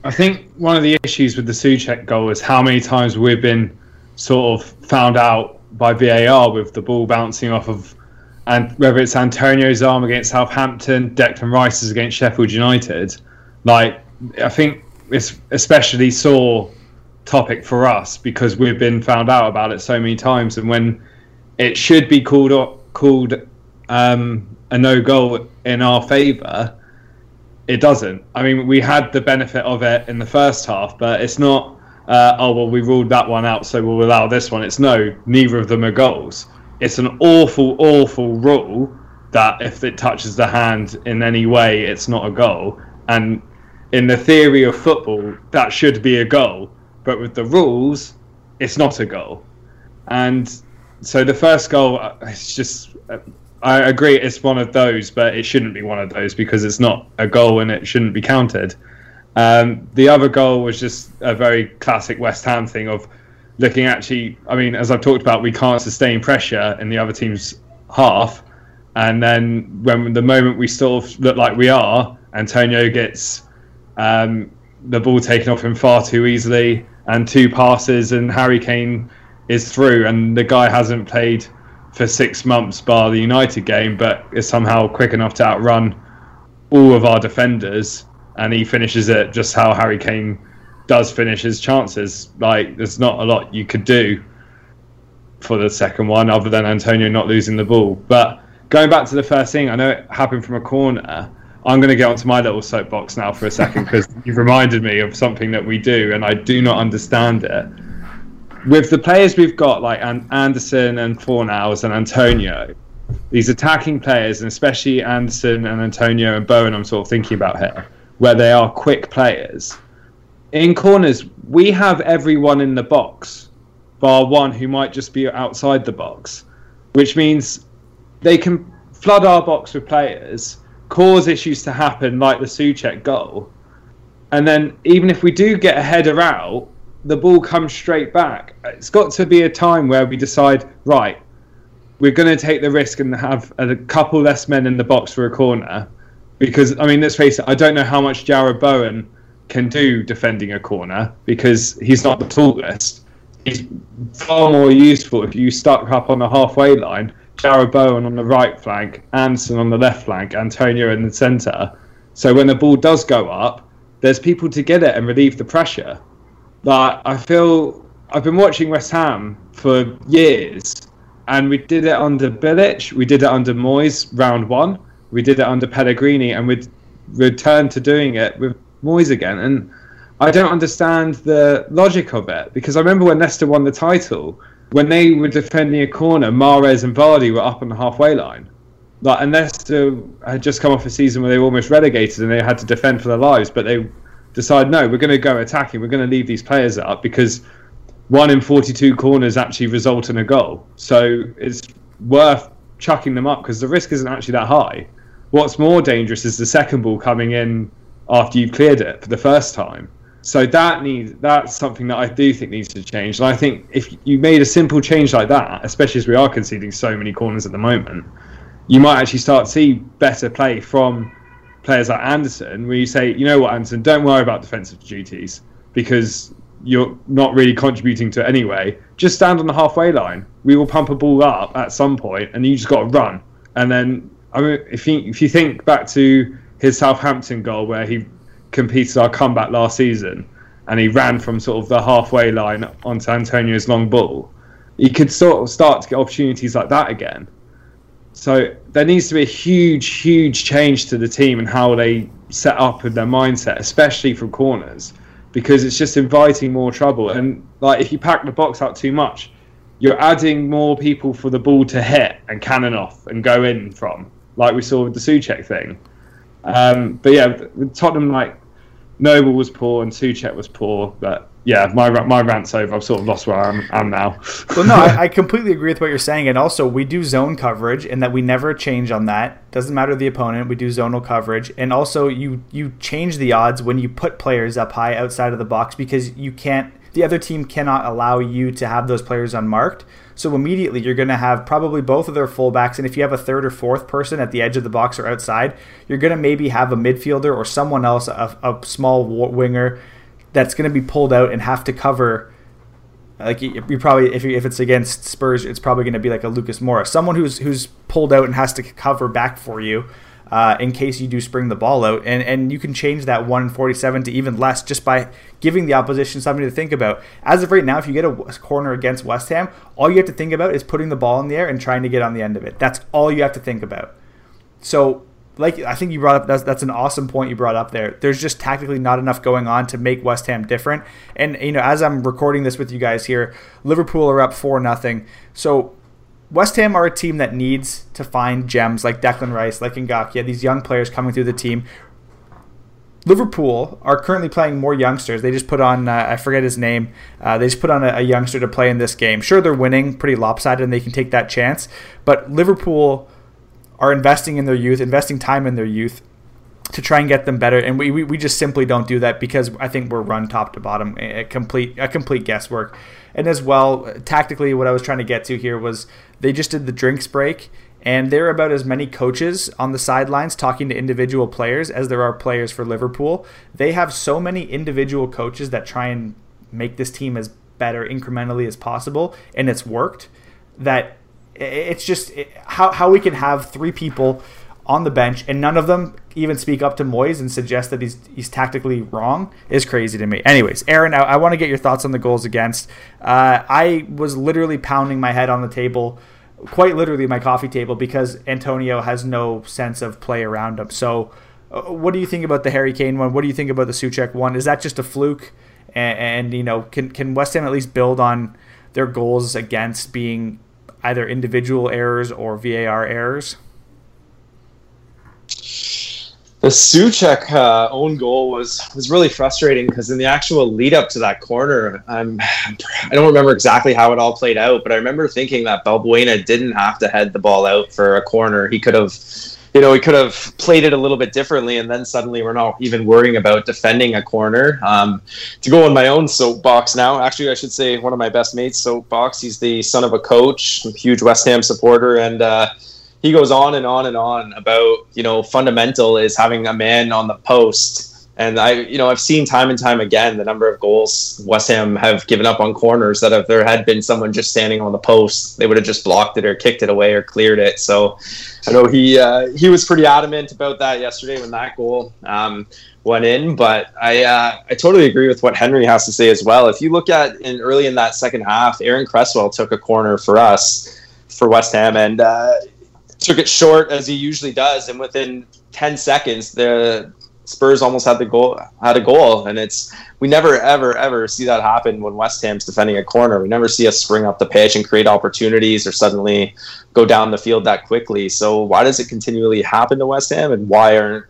I think one of the issues with the Soucek goal is how many times we've been sort of found out by VAR with the ball bouncing off of, and whether it's Antonio's arm against Southampton, Declan Rice's against Sheffield United. Like, I think it's especially sore topic for us because we've been found out about it so many times, and when it should be called called um, a no goal in our favour it doesn't. I mean, we had the benefit of it in the first half, but it's not. Uh, oh well, we ruled that one out, so we'll allow this one. It's no, neither of them are goals. It's an awful, awful rule that if it touches the hand in any way, it's not a goal. And in the theory of football, that should be a goal, but with the rules, it's not a goal. And so the first goal, uh, it's just uh, I agree it's one of those, but it shouldn't be one of those because it's not a goal and it shouldn't be counted. Um, the other goal was just a very classic West Ham thing of looking actually. I mean, as I've talked about, we can't sustain pressure in the other team's half, and then when the moment we sort of look like we are, Antonio gets um, the ball taken off him far too easily, and two passes, and Harry Kane is through, and the guy hasn't played for six months bar the United game, but is somehow quick enough to outrun all of our defenders, and he finishes it just how Harry Kane does finish his chances. Like there's not a lot you could do for the second one other than Antonio not losing the ball. But going back to the first thing, I know it happened from a corner. I'm going to get onto my little soapbox now for a second because you've reminded me of something that we do, and I do not understand it with the players we've got, like Anderson and Fornals and Antonio, these attacking players, and especially Anderson and Antonio and Bowen, I'm sort of thinking about here, where they are quick players. In corners, we have everyone in the box, bar one who might just be outside the box, which means they can flood our box with players, cause issues to happen like the Soucek goal, and then even if we do get a header out, the ball comes straight back. It's got to be a time where we decide, right, we're going to take the risk and have a couple less men in the box for a corner. Because, I mean, let's face it, I don't know how much Jarrod Bowen can do defending a corner because he's not the tallest. He's far more useful if you stuck up on the halfway line, Jarrod Bowen on the right flank, Anderson on the left flank, Antonio in the centre. So when the ball does go up, there's people to get it and relieve the pressure. But I feel I've been watching West Ham for years, and we did it under Bilic, we did it under Moyes round one, we did it under Pellegrini, and we'd returned to doing it with Moyes again. And I don't understand the logic of it because I remember when Leicester won the title, when they were defending a corner, Mahrez and Vardy were up on the halfway line. Like, and Leicester had just come off a season where they were almost relegated and they had to defend for their lives, but they decide no, we're going to go attacking. We're going to leave these players up because one in 42 corners actually result in a goal. So it's worth chucking them up because the risk isn't actually that high. What's more dangerous is the second ball coming in after you've cleared it for the first time. So that needs that's something that I do think needs to change. And I think if you made a simple change like that, especially as we are conceding so many corners at the moment, you might actually start to see better play from players like Anderson, where you say, you know what, Anderson, don't worry about defensive duties because you're not really contributing to it anyway. Just stand on the halfway line. We will pump a ball up at some point, and you just got to run. And then, I mean, if you if you think back to his Southampton goal where he competed our comeback last season, and he ran from sort of the halfway line onto Antonio's long ball. he could sort of start to get opportunities like that again. So there needs to be a huge, huge change to the team and how they set up with their mindset, especially from corners, because it's just inviting more trouble. And like if you pack the box out too much, you're adding more people for the ball to hit and cannon off and go in from, like we saw with the Soucek thing. Um, but yeah, with Tottenham, like Noble was poor and Soucek was poor, but yeah, my my rant's over. I've sort of lost where I'm, I'm now. well, no, I, I, completely agree with what you're saying, and also we do zone coverage, and that we never change on that. Doesn't matter the opponent, we do zonal coverage, and also you you change the odds when you put players up high outside of the box because you can't. The other team cannot allow you to have those players unmarked. So immediately you're going to have probably both of their fullbacks, and if you have a third or fourth person at the edge of the box or outside, you're going to maybe have a midfielder or someone else, a, a small winger that's going to be pulled out and have to cover. Like you, probably, if, you, if it's against Spurs, it's probably going to be like a Lucas Moura, someone who's who's pulled out and has to cover back for you. Uh, in case you do spring the ball out. And, and you can change that 147 to even less just by giving the opposition something to think about. As of right now, if you get a corner against West Ham, all you have to think about is putting the ball in the air and trying to get on the end of it. That's all you have to think about. So like I think you brought up that's that's an awesome point you brought up there. There's just tactically not enough going on to make West Ham different. And you know, as I'm recording this with you guys here, Liverpool are up four nothing. So West Ham are a team that needs to find gems like Declan Rice, like Ngakia, these young players coming through the team. Liverpool are currently playing more youngsters. They just put on, uh, I forget his name, uh, they just put on a, a, youngster to play in this game. Sure, they're winning pretty lopsided and they can take that chance, but Liverpool are investing in their youth, investing time in their youth to try and get them better. And we, we, we just simply don't do that because I think we're run top to bottom, a complete a complete guesswork. And as well, tactically, what I was trying to get to here was they just did the drinks break, and there are about as many coaches on the sidelines talking to individual players as there are players for Liverpool. They have so many individual coaches that try and make this team as better incrementally as possible, and it's worked. That it's just how, how we can have three people on the bench and none of them even speak up to Moyes and suggest that he's he's tactically wrong is crazy to me. Anyways, Aaron, I, I want to get your thoughts on the goals against. Uh, I was literally pounding my head on the table, quite literally my coffee table, because Antonio has no sense of play around him. So, uh, what do you think about the Harry Kane one? What do you think about the Soucek one? Is that just a fluke? And, and you know, can can West Ham at least build on their goals against being either individual errors or VAR errors? The Soucek uh, own goal was was really frustrating because in the actual lead up to that corner, I'm I don't remember exactly how it all played out, but I remember thinking that Balbuena didn't have to head the ball out for a corner. He could have you know, we could have played it a little bit differently, and then suddenly we're not even worrying about defending a corner. Um, to go on my own soapbox now, actually, I should say one of my best mates' soapbox. He's the son of a coach, a huge West Ham supporter, and uh, he goes on and on and on about you know fundamental is having a man on the post. And I, you know, I've seen time and time again the number of goals West Ham have given up on corners that if there had been someone just standing on the post, they would have just blocked it or kicked it away or cleared it. So I know he uh, he was pretty adamant about that yesterday when that goal um, went in. But I uh, I totally agree with what Henry has to say as well. If you look at in early in that second half, Aaron Cresswell took a corner for us for West Ham and uh, took it short as he usually does, and within ten seconds the Spurs almost had the goal had a goal, and it's we never ever ever see that happen when West Ham's defending a corner. We never see us spring up the pitch and create opportunities or suddenly go down the field that quickly. So why does it continually happen to West Ham, and why aren't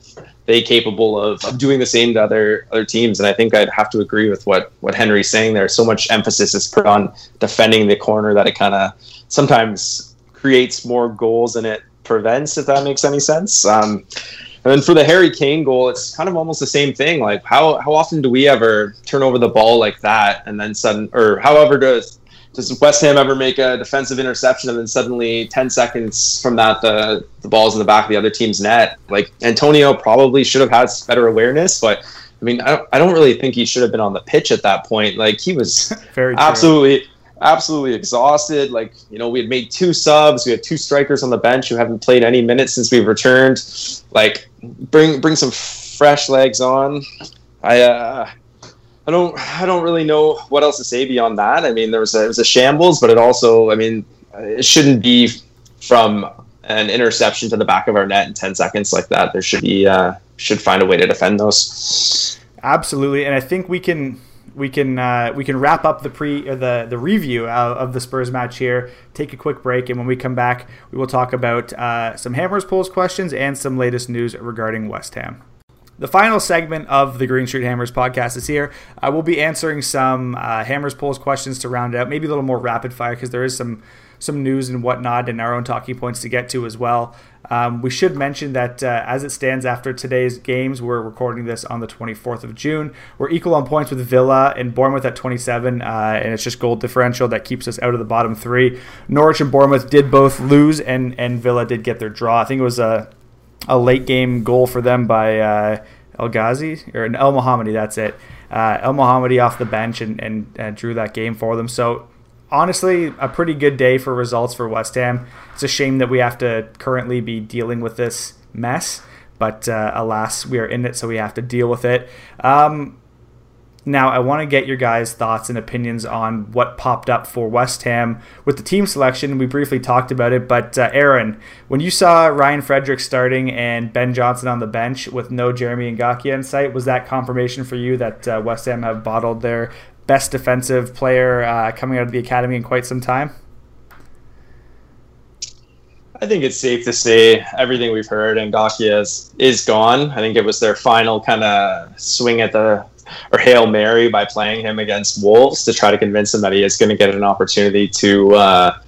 they capable of, of doing the same to other other teams? And I think I'd have to agree with what what Henry's saying there. So much emphasis is put on defending the corner that it kind of sometimes creates more goals than it prevents, if that makes any sense. Um, and then for the Harry Kane goal, it's kind of almost the same thing. Like how how often do we ever turn over the ball like that, and then sudden or however does does West Ham ever make a defensive interception and then suddenly 10 seconds from that the the ball's in the back of the other team's net? Like Antonio probably should have had better awareness, but I mean, I don't, I don't really think he should have been on the pitch at that point. Like he was absolutely absolutely exhausted. Like, you know, we had made two subs, we had two strikers on the bench who haven't played any minutes since we returned. Like, bring bring some fresh legs on. I uh I don't I don't really know what else to say beyond that. I mean, there was a, it was a shambles, but it also I mean it shouldn't be from an interception to the back of our net in 10 seconds like that. There should be uh, should find a way to defend those. Absolutely, and I think we can we can uh, we can wrap up the pre the the review of, of, the Spurs match here. Take a quick break, and when we come back, we will talk about uh, some Hammers polls questions and some latest news regarding West Ham. The final segment of the Green Street Hammers podcast is here. I will be answering some uh, Hammers polls questions to round it out, maybe a little more rapid fire because there is some some news and whatnot and our own talking points to get to as well. Um, we should mention that uh, as it stands after today's games, we're recording this on the 24th of June. We're equal on points with Villa and Bournemouth at 27, uh, and it's just goal differential that keeps us out of the bottom three. Norwich and Bournemouth did both lose, and, and Villa did get their draw. I think it was a, a late game goal for them by uh, El Ghazi, or Elmohamady, that's it. Uh, Elmohamady off the bench and, and, and drew that game for them. So honestly, a pretty good day for results for West Ham. It's a shame that we have to currently be dealing with this mess, but uh, alas, we are in it, so we have to deal with it. Um, now, I want to get your guys' thoughts and opinions on what popped up for West Ham with the team selection. We briefly talked about it, but uh, Aaron, when you saw Ryan Fredericks starting and Ben Johnson on the bench with no Jeremy Ngakia in sight, was that confirmation for you that uh, West Ham have bottled their best defensive player uh, coming out of the academy in quite some time? I think it's safe to say everything we've heard and is, is gone. I think it was their final kind of swing at the or hail mary by playing him against Wolves to try to convince him that he is going to get an opportunity to uh,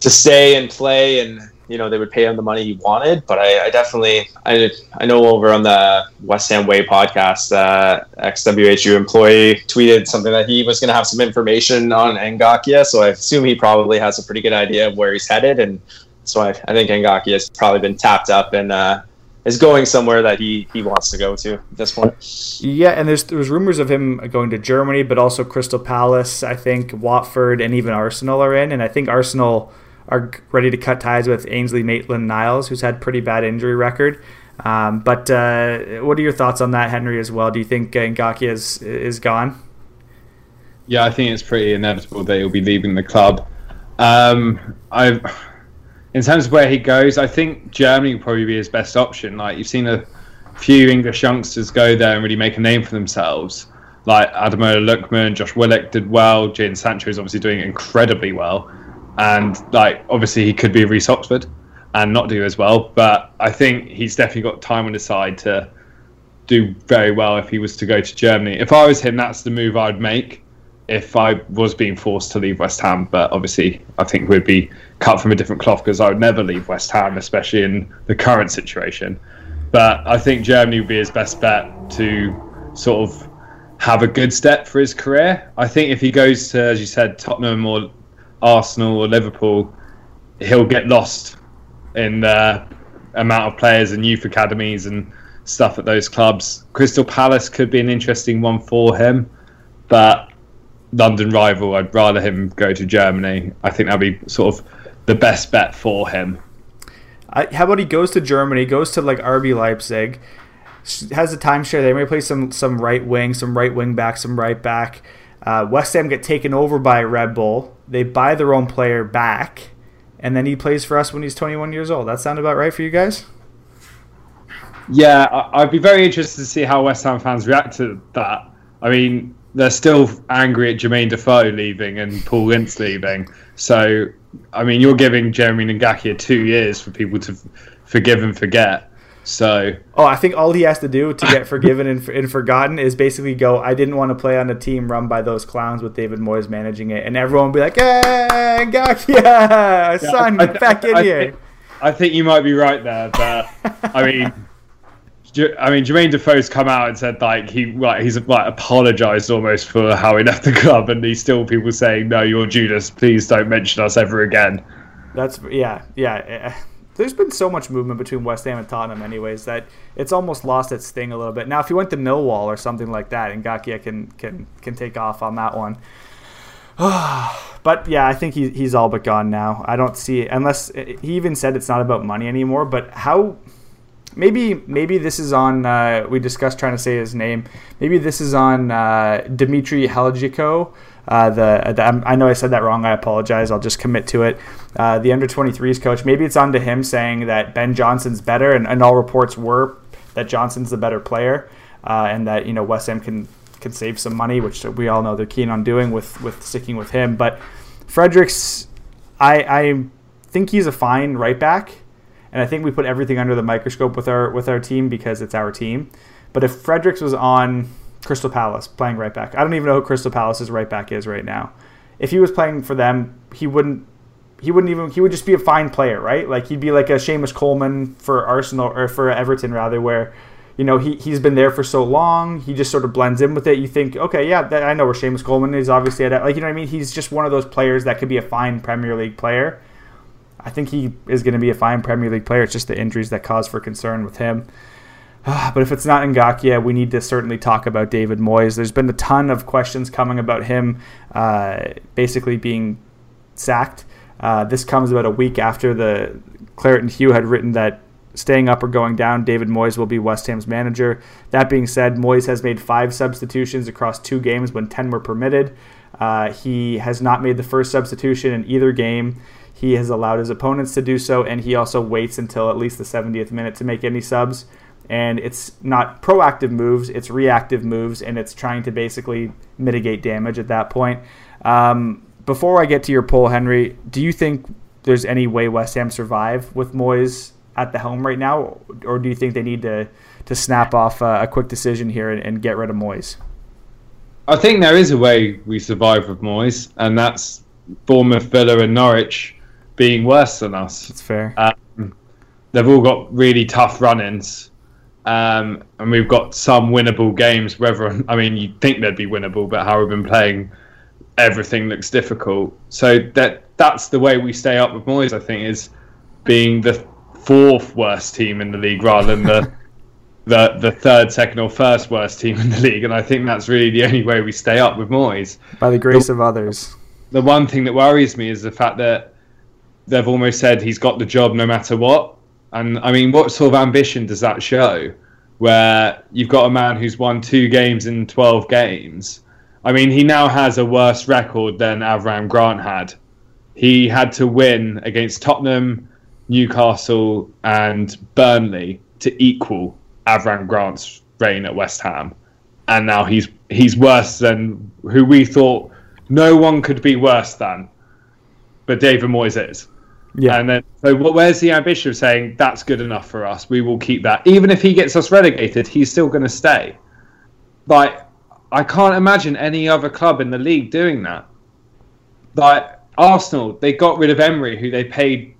to stay and play and you know they would pay him the money he wanted. But I, I definitely I I know over on the West Ham Way podcast, uh, ex WHU employee tweeted something that he was going to have some information on Ngakia. So I assume he probably has a pretty good idea of where he's headed, and so I, I think Ngakia has probably been tapped up and. Uh, is going somewhere that he, he wants to go to at this point. Yeah, and there's there's rumors of him going to Germany, but also Crystal Palace, I think Watford, and even Arsenal are in. And I think Arsenal are ready to cut ties with Ainsley Maitland Niles, who's had pretty bad injury record. Um, but uh, what are your thoughts on that, Henry, as well? Do you think uh, Ngakia is is gone? Yeah, I think it's pretty inevitable that he'll be leaving the club. Um, I've, in terms of where he goes, I think Germany would probably be his best option. Like you've seen a few English youngsters go there and really make a name for themselves. Like Ademola Lookman, Josh Willock did well. Jadon Sancho is obviously doing incredibly well and like obviously he could be Reece Oxford and not do as well. But I think he's definitely got time on his side to do very well if he was to go to Germany. If I was him, that's the move I'd make if I was being forced to leave West Ham. But obviously, I think we'd be cut from a different cloth because I would never leave West Ham, especially in the current situation. But I think Germany would be his best bet to sort of have a good step for his career. I think if he goes to, as you said, Tottenham or Arsenal or Liverpool, he'll get lost in the amount of players and youth academies and stuff at those clubs. Crystal Palace could be an interesting one for him, but London rival, I'd rather him go to Germany. I think that'd be sort of the best bet for him. I, how about he goes to Germany, goes to like RB Leipzig, has a timeshare there, maybe play some some right wing, some right wing back, some right back. Uh, West Ham get taken over by Red Bull they buy their own player back, and then he plays for us when he's 21 years old. That sound about right for you guys? Yeah, I'd be very interested to see how West Ham fans react to that. I mean, they're still angry at Jermaine Defoe leaving and Paul Ince leaving. So, I mean, you're giving Jeremy Ngakia two years for people to forgive and forget. So, oh, I think all he has to do to get forgiven and, and, forgotten is basically go. I didn't want to play on a team run by those clowns with David Moyes managing it, and everyone will be like, "Hey, Ngakia, yeah, son, I, I, back in I, here." Think, I think you might be right there, but I mean. I mean, Jermaine Defoe's come out and said like he like he's like apologized almost for how he left the club, and he's still people saying, "No, you're Judas. Please don't mention us ever again." That's yeah, yeah eh, eh. there's been so much movement between West Ham and Tottenham, anyways, that it's almost lost its sting a little bit. Now, if you went to Millwall or something like that, and Ngakia can can can take off on that one. but yeah, I think he, he's all but gone now. I don't see unless eh, he even said it's not about money anymore. But how maybe maybe this is on. Uh, we discussed trying to say his name. Maybe this is on uh, Dmitry Haljiko. Uh, the, the I know I said that wrong. I apologize. I'll just commit to it. Uh, the under 23s coach. Maybe it's on to him saying that Ben Johnson's better, and, and all reports were that Johnson's the better player, uh, and that you know West Ham can can save some money, which we all know they're keen on doing with with sticking with him. But Fredericks, I I think he's a fine right back, and I think we put everything under the microscope with our with our team because it's our team. But if Fredericks was on Crystal Palace playing right back, I don't even know who Crystal Palace's right back is right now. If he was playing for them, he wouldn't he wouldn't even he would just be a fine player, right? Like he'd be like a Seamus Coleman for Arsenal or for Everton rather, where you know he he's been there for so long, he just sort of blends in with it. You think, okay, yeah, that, I know where Seamus Coleman is. Obviously, at like you know what I mean. He's just one of those players that could be a fine Premier League player. I think he is going to be a fine Premier League player. It's just the injuries that cause for concern with him. But if it's not Ngakia, we need to certainly talk about David Moyes. There's been a ton of questions coming about him uh, basically being sacked. Uh, this comes about a week after the Claret and Hugh had written that staying up or going down, David Moyes will be West Ham's manager. That being said, Moyes has made five substitutions across two games when 10 were permitted. Uh, he has not made the first substitution in either game. He has allowed his opponents to do so, and he also waits until at least the 70th minute to make any subs. And it's not proactive moves, it's reactive moves, and it's trying to basically mitigate damage at that point. Um, before I get to your poll, Henry, do you think there's any way West Ham survive with Moyes at the helm right now, or do you think they need to to snap off a, a quick decision here and, and, get rid of Moyes? I think there is a way we survive with Moyes, and that's Bournemouth, Villa, and Norwich being worse than us. That's fair. Um, they've all got really tough run-ins, um, and we've got some winnable games. Whether I mean, you'd think they'd be winnable, but how we've been playing, everything looks difficult. So that that's the way we stay up with Moyes. I think is being the fourth worst team in the league rather than the. the the third, second, or first worst team in the league, and I think that's really the only way we stay up with Moyes. By the grace the, of others. The one thing that worries me is the fact that they've almost said he's got the job no matter what. And I mean, what sort of ambition does that show? Where you've got a man who's won two games in 12 games. I mean, he now has a worse record than Avram Grant had. He had to win against Tottenham, Newcastle, and Burnley to equal Avram Grant's reign at West Ham. And now he's he's worse than who we thought no one could be worse than. But David Moyes is. Yeah. And then, so where's the ambition of saying that's good enough for us? We will keep that. Even if he gets us relegated, he's still going to stay. Like, I can't imagine any other club in the league doing that. Like, Arsenal, they got rid of Emery, who they paid,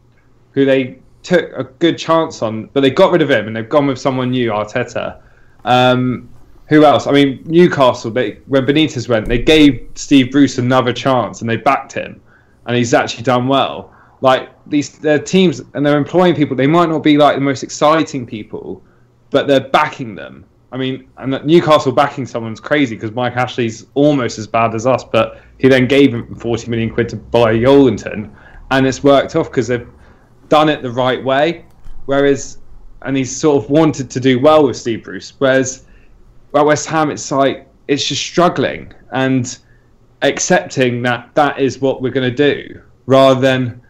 who they took a good chance on, but they got rid of him and they've gone with someone new, Arteta. Um, who else? I mean, Newcastle, they, when Benitez went, they gave Steve Bruce another chance and they backed him, and he's actually done well like these their teams and they're employing people they might not be like the most exciting people but they're backing them. I mean and newcastle backing someone's crazy because mike ashley's almost as bad as us but he then gave him 40 million quid to buy Joelinton and it's worked off because they've done it the right way. Whereas and he's sort of wanted to do well with steve bruce whereas at west ham it's like it's just struggling and accepting that that is what we're going to do rather than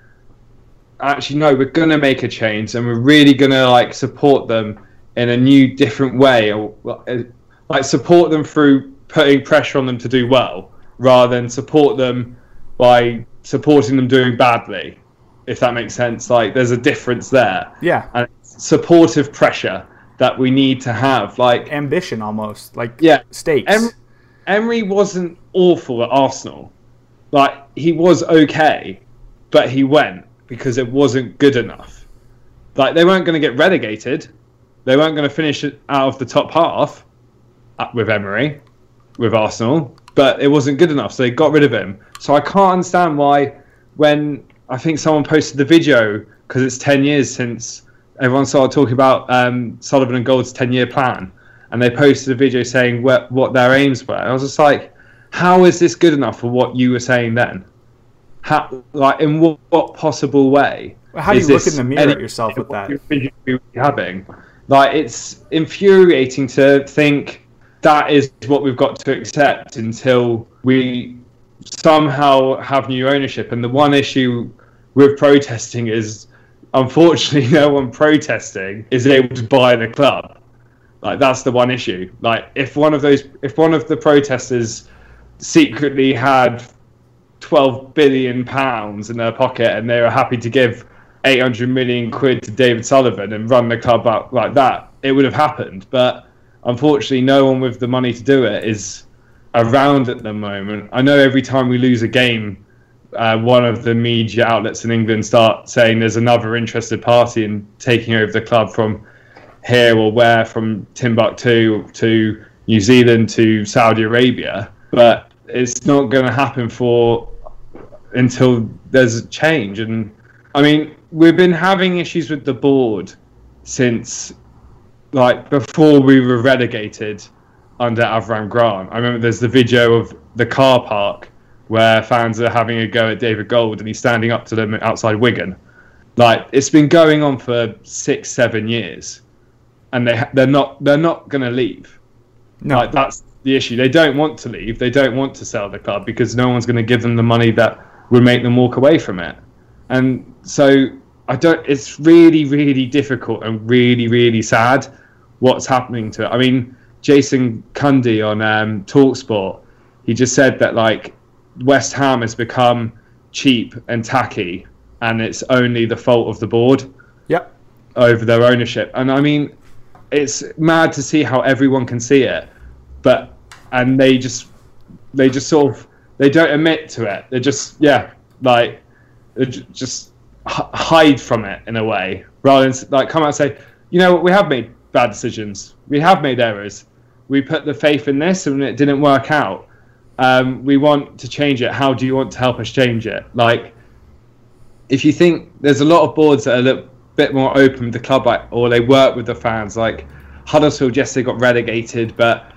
actually no, we're gonna make a change and we're really gonna like support them in a new, different way, or uh, like support them through putting pressure on them to do well, rather than support them by supporting them doing badly. If that makes sense, like there's a difference there. Yeah, and supportive pressure that we need to have, like ambition almost, like yeah, stakes. Em- Emery wasn't awful at Arsenal. Like he was okay, but he went because it wasn't good enough. Like they weren't going to get relegated. They weren't going to finish out of the top half uh, with Emery, with Arsenal, but it wasn't good enough. So they got rid of him. So I can't understand why when I think someone posted the video because it's 10 years since everyone started talking about um, Sullivan and Gold's 10 year plan. And they posted a video saying what, what their aims were. And I was just like, how is this good enough for what you were saying then? How, like in what, what possible way? How do you look in the mirror at yourself with that? You're Having Like it's infuriating to think that is what we've got to accept until we somehow have new ownership. And the one issue with protesting is, unfortunately, no one protesting is able to buy the club. Like that's the one issue. Like if one of those, if one of the protesters secretly had 12 billion pounds in their pocket and they were happy to give 800 million quid to David Sullivan and run the club up like that, it would have happened. But unfortunately, no one with the money to do it is around at the moment. I know every time we lose a game, uh, one of the media outlets in England start saying there's another interested party in taking over the club from here or where, from Timbuktu to New Zealand to Saudi Arabia. But it's not going to happen for until there's a change. And I mean, we've been having issues with the board since like before we were relegated under Avram Grant. I remember there's the video of the car park where fans are having a go at David Gold and he's standing up to them outside Wigan. Like it's been going on for six, seven years, and they they're not they're not going to leave. No, like, that's the issue. They don't want to leave. They don't want to sell the club because no one's going to give them the money that would make them walk away from it. And so I don't. It's really, really difficult and really, really sad what's happening to it. I mean, Jason Cundy on um, Talksport, he just said that like West Ham has become cheap and tacky, and it's only the fault of the board. Yep. Over their ownership, and I mean, it's mad to see how everyone can see it, but and they just they just sort of they don't admit to it. They're just yeah, like just hide from it in a way, rather than like come out and say, you know, we have made bad decisions, we have made errors, we put the faith in this and it didn't work out. Um, we want to change it. How do you want to help us change it? Like, if you think there's a lot of boards that are a little bit more open with the club, like, or they work with the fans, like Huddersfield, yes, they got relegated, but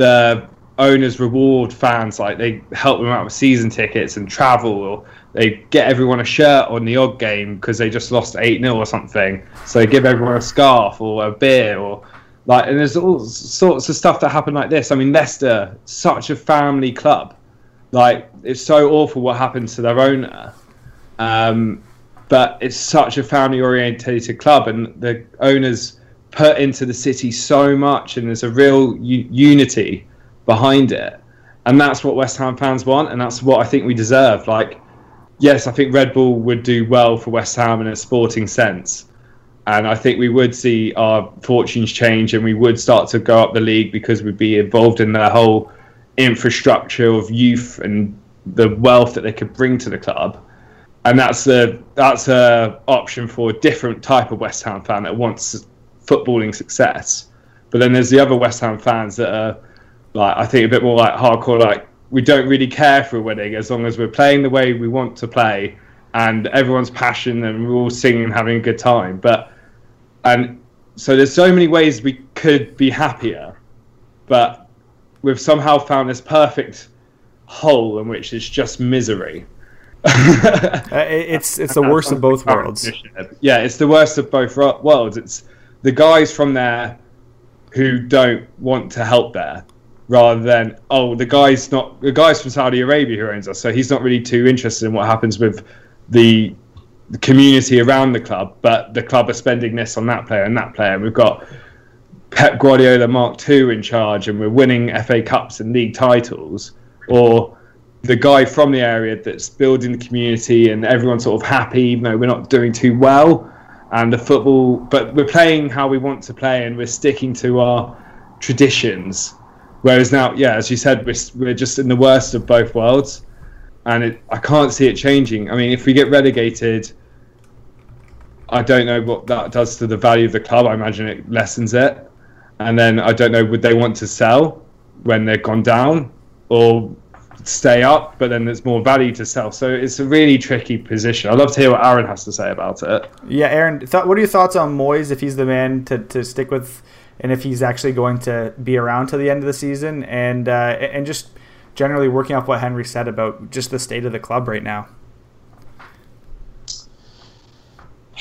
the owners reward fans, like they help them out with season tickets and travel, or they get everyone a shirt on the odd game because they just lost 8 0 or something. So they give everyone a scarf or a beer or like, and there's all sorts of stuff that happen like this. I mean, Leicester, such a family club. Like, it's so awful what happened to their owner. Um, but it's such a family orientated club, and the owners put into the city so much, and there's a real u- unity behind it. And that's what West Ham fans want, and that's what I think we deserve. Like, yes, I think Red Bull would do well for West Ham in a sporting sense. And I think we would see our fortunes change and we would start to go up the league because we'd be involved in the whole infrastructure of youth and the wealth that they could bring to the club. And that's a that's a option for a different type of West Ham fan that wants footballing success. But then there's the other West Ham fans that are like I think a bit more like hardcore like we don't really care for a wedding as long as we're playing the way we want to play and everyone's passion and we're all singing and having a good time. But and so there's so many ways we could be happier, but we've somehow found this perfect hole in which it's just misery. uh, it's it's the worst of both worlds. Yeah, it's the worst of both worlds. It's the guys from there who don't want to help there rather than oh the guy's not the guy's from Saudi Arabia who owns us, so he's not really too interested in what happens with the, the community around the club, but the club are spending this on that player and that player. We've got Pep Guardiola Mark II in charge, and we're winning FA Cups and league titles, or the guy from the area that's building the community and everyone's sort of happy, even though we're not doing too well. And the football, but we're playing how we want to play, and we're sticking to our traditions Whereas now, yeah, as you said, we're, we're just in the worst of both worlds, and it, I can't see it changing. I mean, if we get relegated, I don't know what that does to the value of the club. I imagine it lessens it, and then I don't know would they want to sell when they've gone down or stay up, but then there's more value to sell. So it's a really tricky position. I'd love to hear what Aaron has to say about it. Yeah, Aaron, th- what are your thoughts on Moyes if he's the man to, to stick with and if he's actually going to be around to the end of the season, and uh, and just generally working off what Henry said about just the state of the club right now.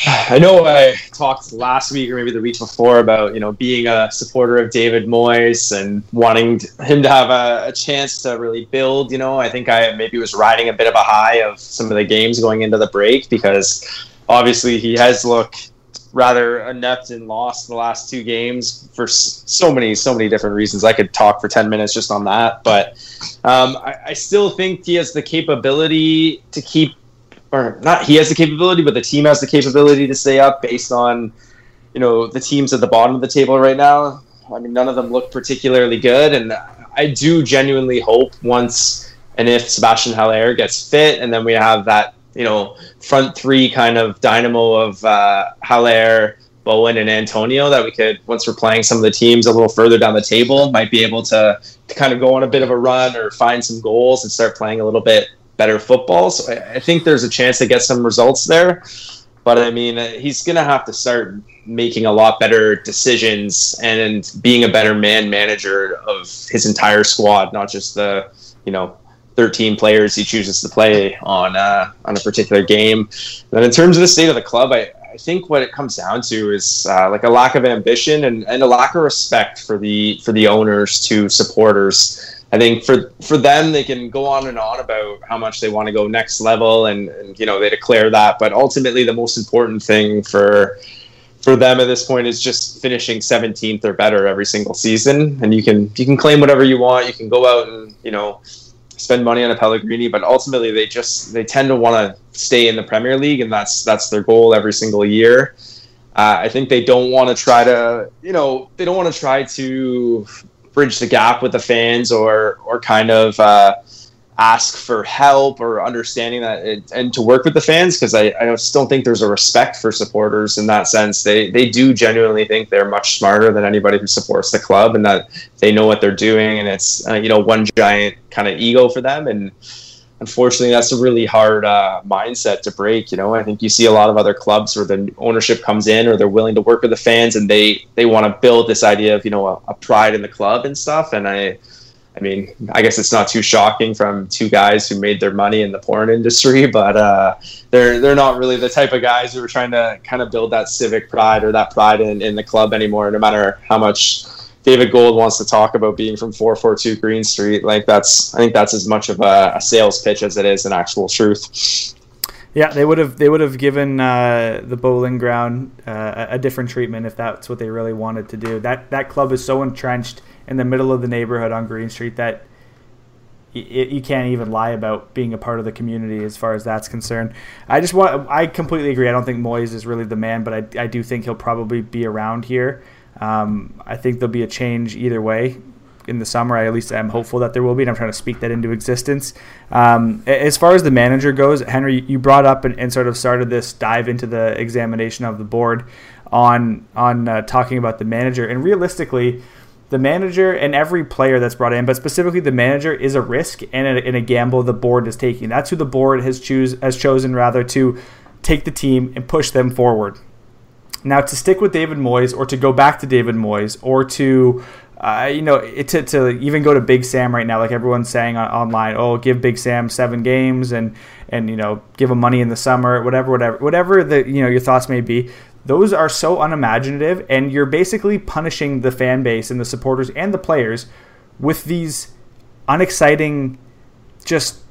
I know I talked last week or maybe the week before about you know being a supporter of David Moyes and wanting him to have a, a, chance to really build. You know, I think I maybe was riding a bit of a high of some of the games going into the break because obviously he has looked rather inept and lost the last two games for so many so many different reasons. I could talk for ten minutes just on that, but um, I, I still think he has the capability to keep or not he has the capability, but the team has the capability to stay up based on, you know, the teams at the bottom of the table right now. I mean, none of them look particularly good, and I do genuinely hope once and if Sebastian Haller gets fit, and then we have that, you know, front three kind of dynamo of uh, Haller, Bowen, and Antonio that we could, once we're playing some of the teams a little further down the table, might be able to, to kind of go on a bit of a run or find some goals and start playing a little bit better football. So I, I think there's a chance to get some results there. But I mean, uh, he's going to have to start making a lot better decisions and being a better man manager of his entire squad, not just the, you know, 13 players he chooses to play on uh, on a particular game. And in terms of the state of the club, I, I think what it comes down to is uh, like a lack of ambition and, and a lack of respect for the for the owners to supporters. I think for for them, they can go on and on about how much they want to go next level, and, and you know they declare that. But ultimately, the most important thing for for them at this point is just finishing 17th or better every single season. And you can you can claim whatever you want. You can go out and you know spend money on a Pellegrini, but ultimately they just they tend to want to stay in the Premier League, and that's that's their goal every single year. Uh, I think they don't want to try to, you know, they don't want to try to bridge the gap with the fans or or kind of uh, ask for help or understanding that it, and to work with the fans because I, I don't think there's a respect for supporters in that sense. They they do genuinely think they're much smarter than anybody who supports the club and that they know what they're doing and it's uh, you know one giant kind of ego for them and unfortunately, that's a really hard uh, mindset to break. You know, I think you see a lot of other clubs where the ownership comes in or they're willing to work with the fans and they they want to build this idea of you know a, a, pride in the club and stuff. And I, I mean, I guess it's not too shocking from two guys who made their money in the porn industry, but uh, they're they're not really the type of guys who are trying to kind of build that civic pride or that pride in, in the club anymore. No matter how much David Gold wants to talk about being from 442 Green Street. Like that's, I think that's as much of a, a sales pitch as it is an actual truth. Yeah, they would have they would have given uh, the Boleyn Ground uh, a different treatment if that's what they really wanted to do. That that club is so entrenched in the middle of the neighborhood on Green Street that you can't even lie about being a part of the community as far as that's concerned. I just want I completely agree. I don't think Moyes is really the man, but I, I do think he'll probably be around here. Um, I think there'll be a change either way in the summer. I at least am hopeful that there will be, and I'm trying to speak that into existence. Um, as far as the manager goes, Henry, you brought up and, and, sort of started this dive into the examination of the board on on uh, talking about the manager, and realistically. The manager and every player that's brought in, but specifically the manager, is a risk and a, and a gamble the board is taking. That's who the board has choose has chosen rather to take the team and push them forward. Now, to stick with David Moyes, or to go back to David Moyes, or to uh, you know, to, to even go to Big Sam right now, like everyone's saying on, online, oh, give Big Sam seven games and and you know, give him money in the summer, whatever, whatever, whatever the you know your thoughts may be. Those are so unimaginative, and you're basically punishing the fan base and the supporters and the players with these unexciting, just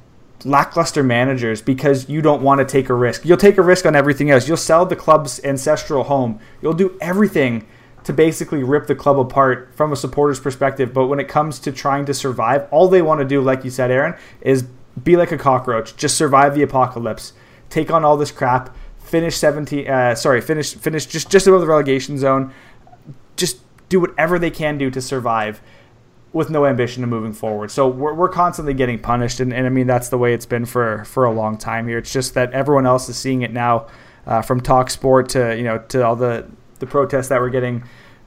lackluster managers because you don't want to take a risk. You'll take a risk on everything else. You'll sell the club's ancestral home. You'll do everything to basically rip the club apart from a supporter's perspective. But when it comes to trying to survive, all they want to do, like you said, Aaron, is be like a cockroach. Just survive the apocalypse. Take on all this crap. Finish 17. Uh, sorry, finish finish just just above the relegation zone. Just do whatever they can do to survive with no ambition of moving forward. So we're, we're constantly getting punished, and, and I mean that's the way it's been for for a long time here. It's just that everyone else is seeing it now, uh, from Talk Sport to you know to all the the protests that we're getting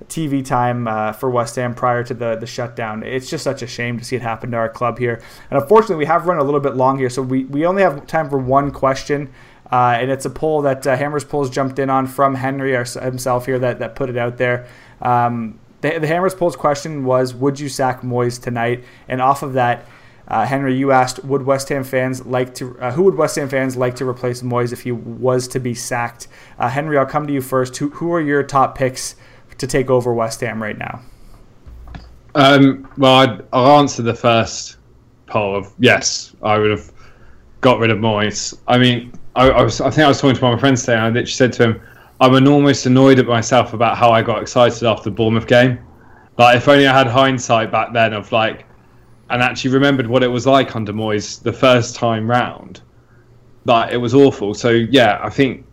TV time uh, for West Ham prior to the the shutdown. It's just such a shame to see it happen to our club here. And unfortunately, we have run a little bit long here, so we, we only have time for one question. Uh, and it's a poll that uh, Hammers Polls jumped in on from Henry himself here that, that put it out there. Um, the, the Hammers Polls question was, would you sack Moyes tonight? And off of that, Uh, Henry, you asked, would West Ham fans like to? Uh, who would West Ham fans like to replace Moyes if he was to be sacked? Uh, Henry, I'll come to you first. Who, who are your top picks to take over West Ham right now? Um, well, I'd, I'll answer the first poll of yes, I would have got rid of Moyes. I mean, I, I, was, I think I was talking to one of my friends today, and I literally said to him, I'm almost annoyed at myself about how I got excited after the Bournemouth game. Like, if only I had hindsight back then of like, and actually remembered what it was like under Moyes the first time round. Like, it was awful. So yeah, I think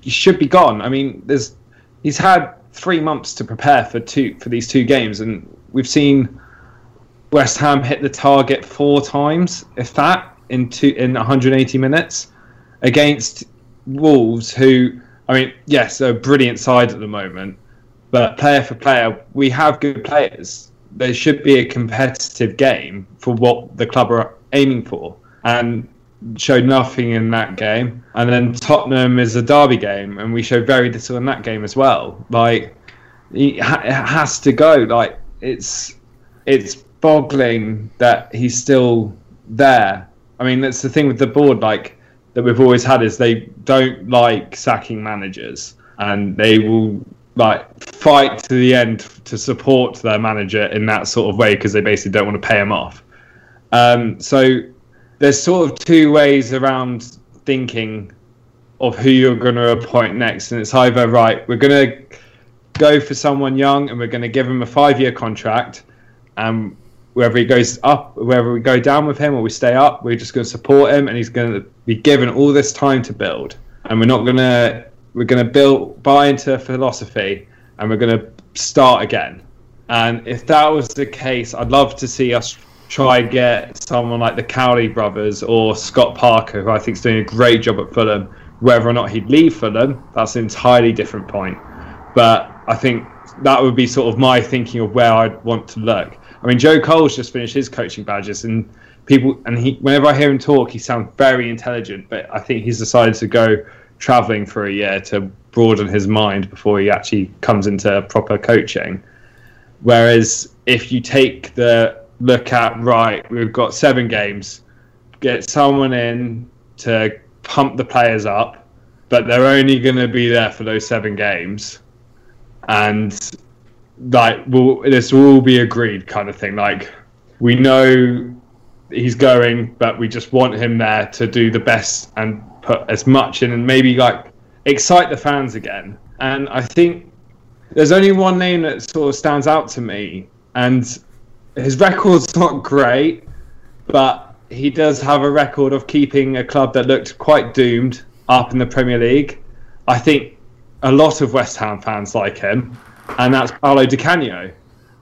he should be gone. I mean, there's he's had three months to prepare for two for these two games, and we've seen West Ham hit the target four times, if that, in two in 180 minutes against Wolves, who I mean, yes, a brilliant side at the moment, but player for player, we have good players. There should be a competitive game for what the club are aiming for, and showed nothing in that game. And then Tottenham is a derby game, and we showed very little in that game as well. Like, it has to go. Like, it's it's boggling that he's still there. I mean, that's the thing with the board. Like, that we've always had is they don't like sacking managers and they will like fight to the end to support their manager in that sort of way because they basically don't want to pay him off. Um, so there's sort of two ways around thinking of who you're going to appoint next, and it's either right, we're going to go for someone young and we're going to give him a five-year contract, and whether he goes up, whether we go down with him or we stay up, we're just going to support him, and he's going to be given all this time to build, and we're not going to we're going to build buy into philosophy, and we're going to start again. And if that was the case, I'd love to see us try and get someone like the Cowley brothers or Scott Parker, who I think is doing a great job at Fulham. Whether or not he'd leave Fulham, that's an entirely different point. But I think that would be sort of my thinking of where I'd want to look. I mean, Joe Cole's just finished his coaching badges, and people, and he, whenever I hear him talk, he sounds very intelligent. But I think he's decided to go traveling for a year to broaden his mind before he actually comes into proper coaching. Whereas if you take the look at right, we've got seven games, get someone in to pump the players up, but they're only going to be there for those seven games, and like will this will all be agreed kind of thing. Like we know he's going but we just want him there to do the best and put as much in and maybe like excite the fans again. And i think there's only one name that sort of stands out to me and his record's not great but he does have a record of keeping a club that looked quite doomed up in the premier league. I think a lot of west ham fans like him and that's Paolo Di Canio.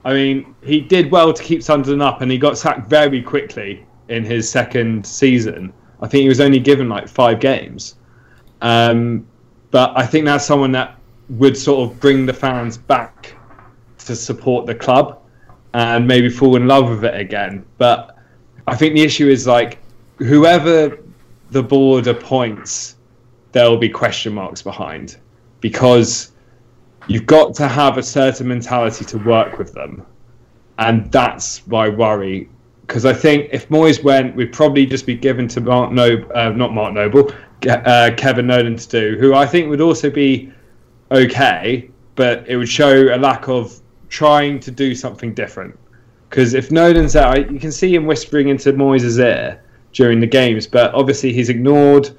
I mean, he did well to keep Sunderland up, and he got sacked very quickly in his second season. I think he was only given like five games. Um, but I think that's someone that would sort of bring the fans back to support the club and maybe fall in love with it again. But I think the issue is like whoever the board appoints, there will be question marks behind because you've got to have a certain mentality to work with them, and that's my worry. Because I think if Moyes went, we'd probably just be given to Mark Noble, uh, not Mark Noble, uh, Kevin Nolan to do, who I think would also be okay, but it would show a lack of trying to do something different. Because if Nolan's out, you can see him whispering into Moyes' ear during the games, but obviously he's ignored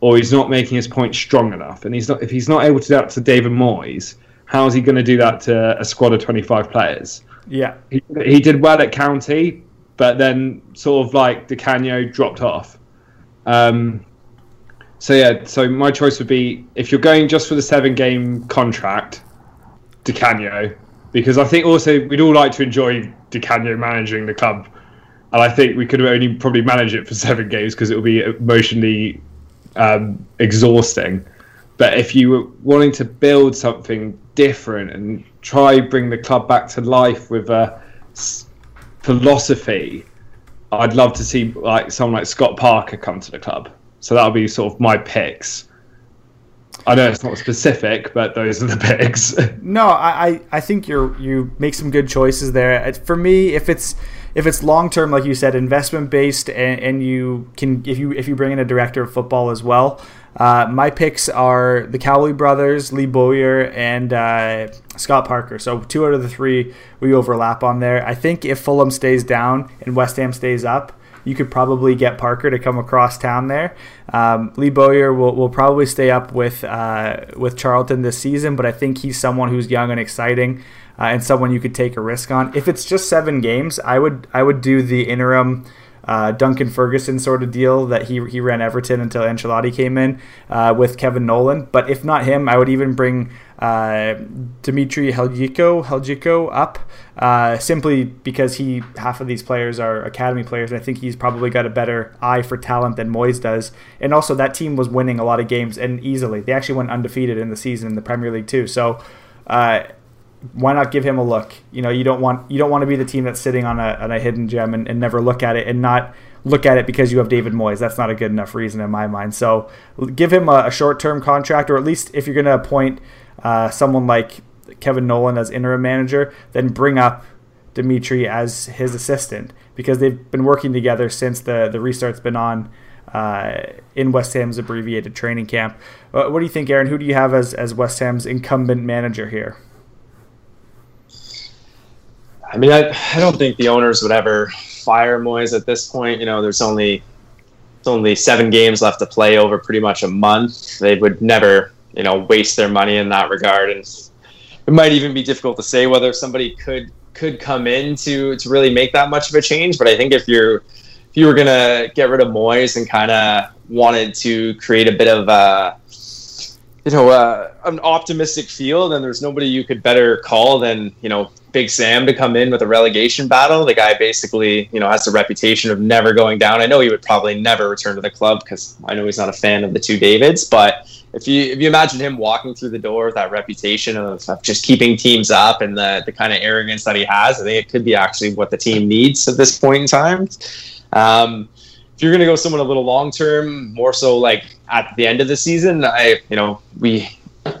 or he's not making his point strong enough. And he's not if he's not able to do that to David Moyes, how's he going to do that to a squad of 25 players? Yeah. He, he did well at County, but then sort of like Di Canio dropped off. Um, so yeah, so my choice would be if you're going just for the seven game contract, Di Canio, because I think also we'd all like to enjoy Di Canio managing the club, and I think we could only probably manage it for seven games because it will be emotionally um, exhausting. But if you were wanting to build something different and try bring the club back to life with a philosophy, I'd love to see like someone like Scott Parker come to the club. So that'll be sort of my picks. I know it's not specific, but those are the picks. no, I, I think you're you make some good choices there. Uh, for me, if it's if it's long term, like you said, investment based, and, and you can if you if you bring in a director of football as well. Uh, my picks are the Cowley brothers, Lee Bowyer, and uh, Scott Parker. So two out of the three we overlap on there. I think if Fulham stays down and West Ham stays up, you could probably get Parker to come across town there. Um, Lee Bowyer will, will probably stay up with uh, with Charlton this season, but I think he's someone who's young and exciting. Uh, and someone you could take a risk on. If it's just seven games, I would I would do the interim uh, Duncan Ferguson sort of deal that he he ran Everton until Ancelotti came in uh, with Kevin Nolan. But if not him, I would even bring uh, Dimitri Halajko Halajko up uh, simply because he half of these players are academy players. And I think he's probably got a better eye for talent than Moyes does. And also that team was winning a lot of games and easily. They actually went undefeated in the season in the Premier League too. So. Uh, why not give him a look? You know, you don't want you don't want to be the team that's sitting on a, on a hidden gem and, and never look at it and not look at it because you have David Moyes. That's not a good enough reason in my mind. So give him a, a short term contract, or at least if you're going to appoint uh, someone like Kevin Nolan as interim manager, then bring up Dimitri as his assistant because they've been working together since the the restart's been on. Uh, in West Ham's abbreviated training camp. Uh, what do you think, Aaron? Who do you have as, as West Ham's incumbent manager here? I mean, I, I don't think the owners would ever fire Moyes at this point. You know, there's only there's only seven games left to play over pretty much a month. They would never, you know, waste their money in that regard. And it might even be difficult to say whether somebody could could come in to to really make that much of a change. But I think if you're if you were gonna get rid of Moyes and kind of wanted to create a bit of a you know, uh, an optimistic field, and there's nobody you could better call than you know Big Sam to come in with a relegation battle. The guy basically, you know, has the reputation of never going down. I know he would probably never return to the club because I know he's not a fan of the two Davids. But if you if you imagine him walking through the door with that reputation of, of just keeping teams up and the the kind of arrogance that he has, I think it could be actually what the team needs at this point in time. Um, if you're going to go someone a little long term, more so like at the end of the season, I you know we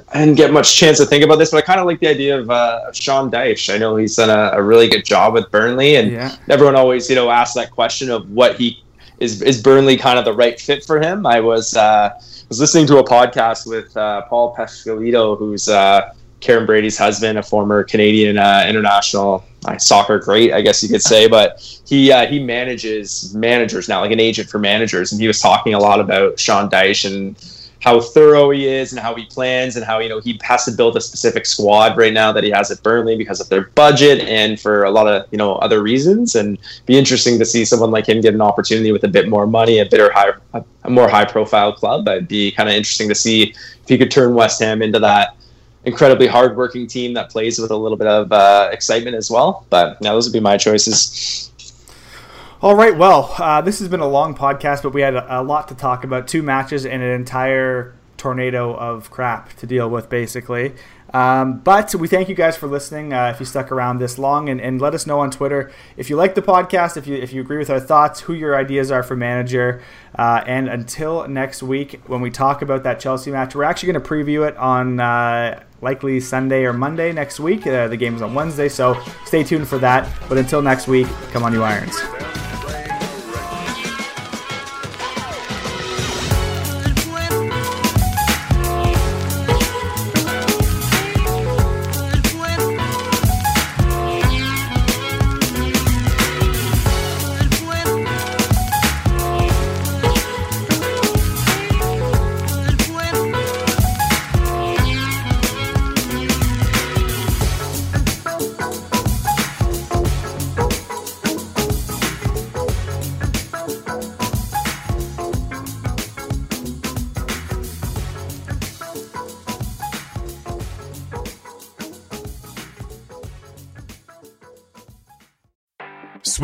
I didn't get much chance to think about this, but I kind of like the idea of uh, Sean Dyche. I know he's done a, a, really good job with Burnley, and yeah. everyone always you know asks that question of what he is is Burnley kind of the right fit for him. I was uh, was listening to a podcast with uh, Paul Peschisolido, who's uh, Karren Brady's husband, a former Canadian uh, international uh, soccer great, I guess you could say. But he uh, he manages managers now, like an agent for managers, and he was talking a lot about Sean Dyche and how thorough he is and how he plans and how you know he has to build a specific squad right now that he has at Burnley because of their budget and for a lot of you know other reasons and be interesting to see someone like him get an opportunity with a bit more money a bit high a more high profile club it'd be kind of interesting to see if he could turn West Ham into that incredibly hardworking team that plays with a little bit of uh, excitement as well. But now those would be my choices. All right. Well, uh, this has been a long podcast, but we had a, a, lot to talk about. Two matches and an entire tornado of crap to deal with, basically. Um, but we thank you guys for listening. Uh, if you stuck around this long, and, and let us know on Twitter if you like the podcast, if you if you agree with our thoughts, who your ideas are for manager. Uh, and until next week, when we talk about that Chelsea match, we're actually going to preview it on uh, likely Sunday or Monday next week. Uh, the game is on Wednesday, so stay tuned for that. But until next week, come on, you Irons.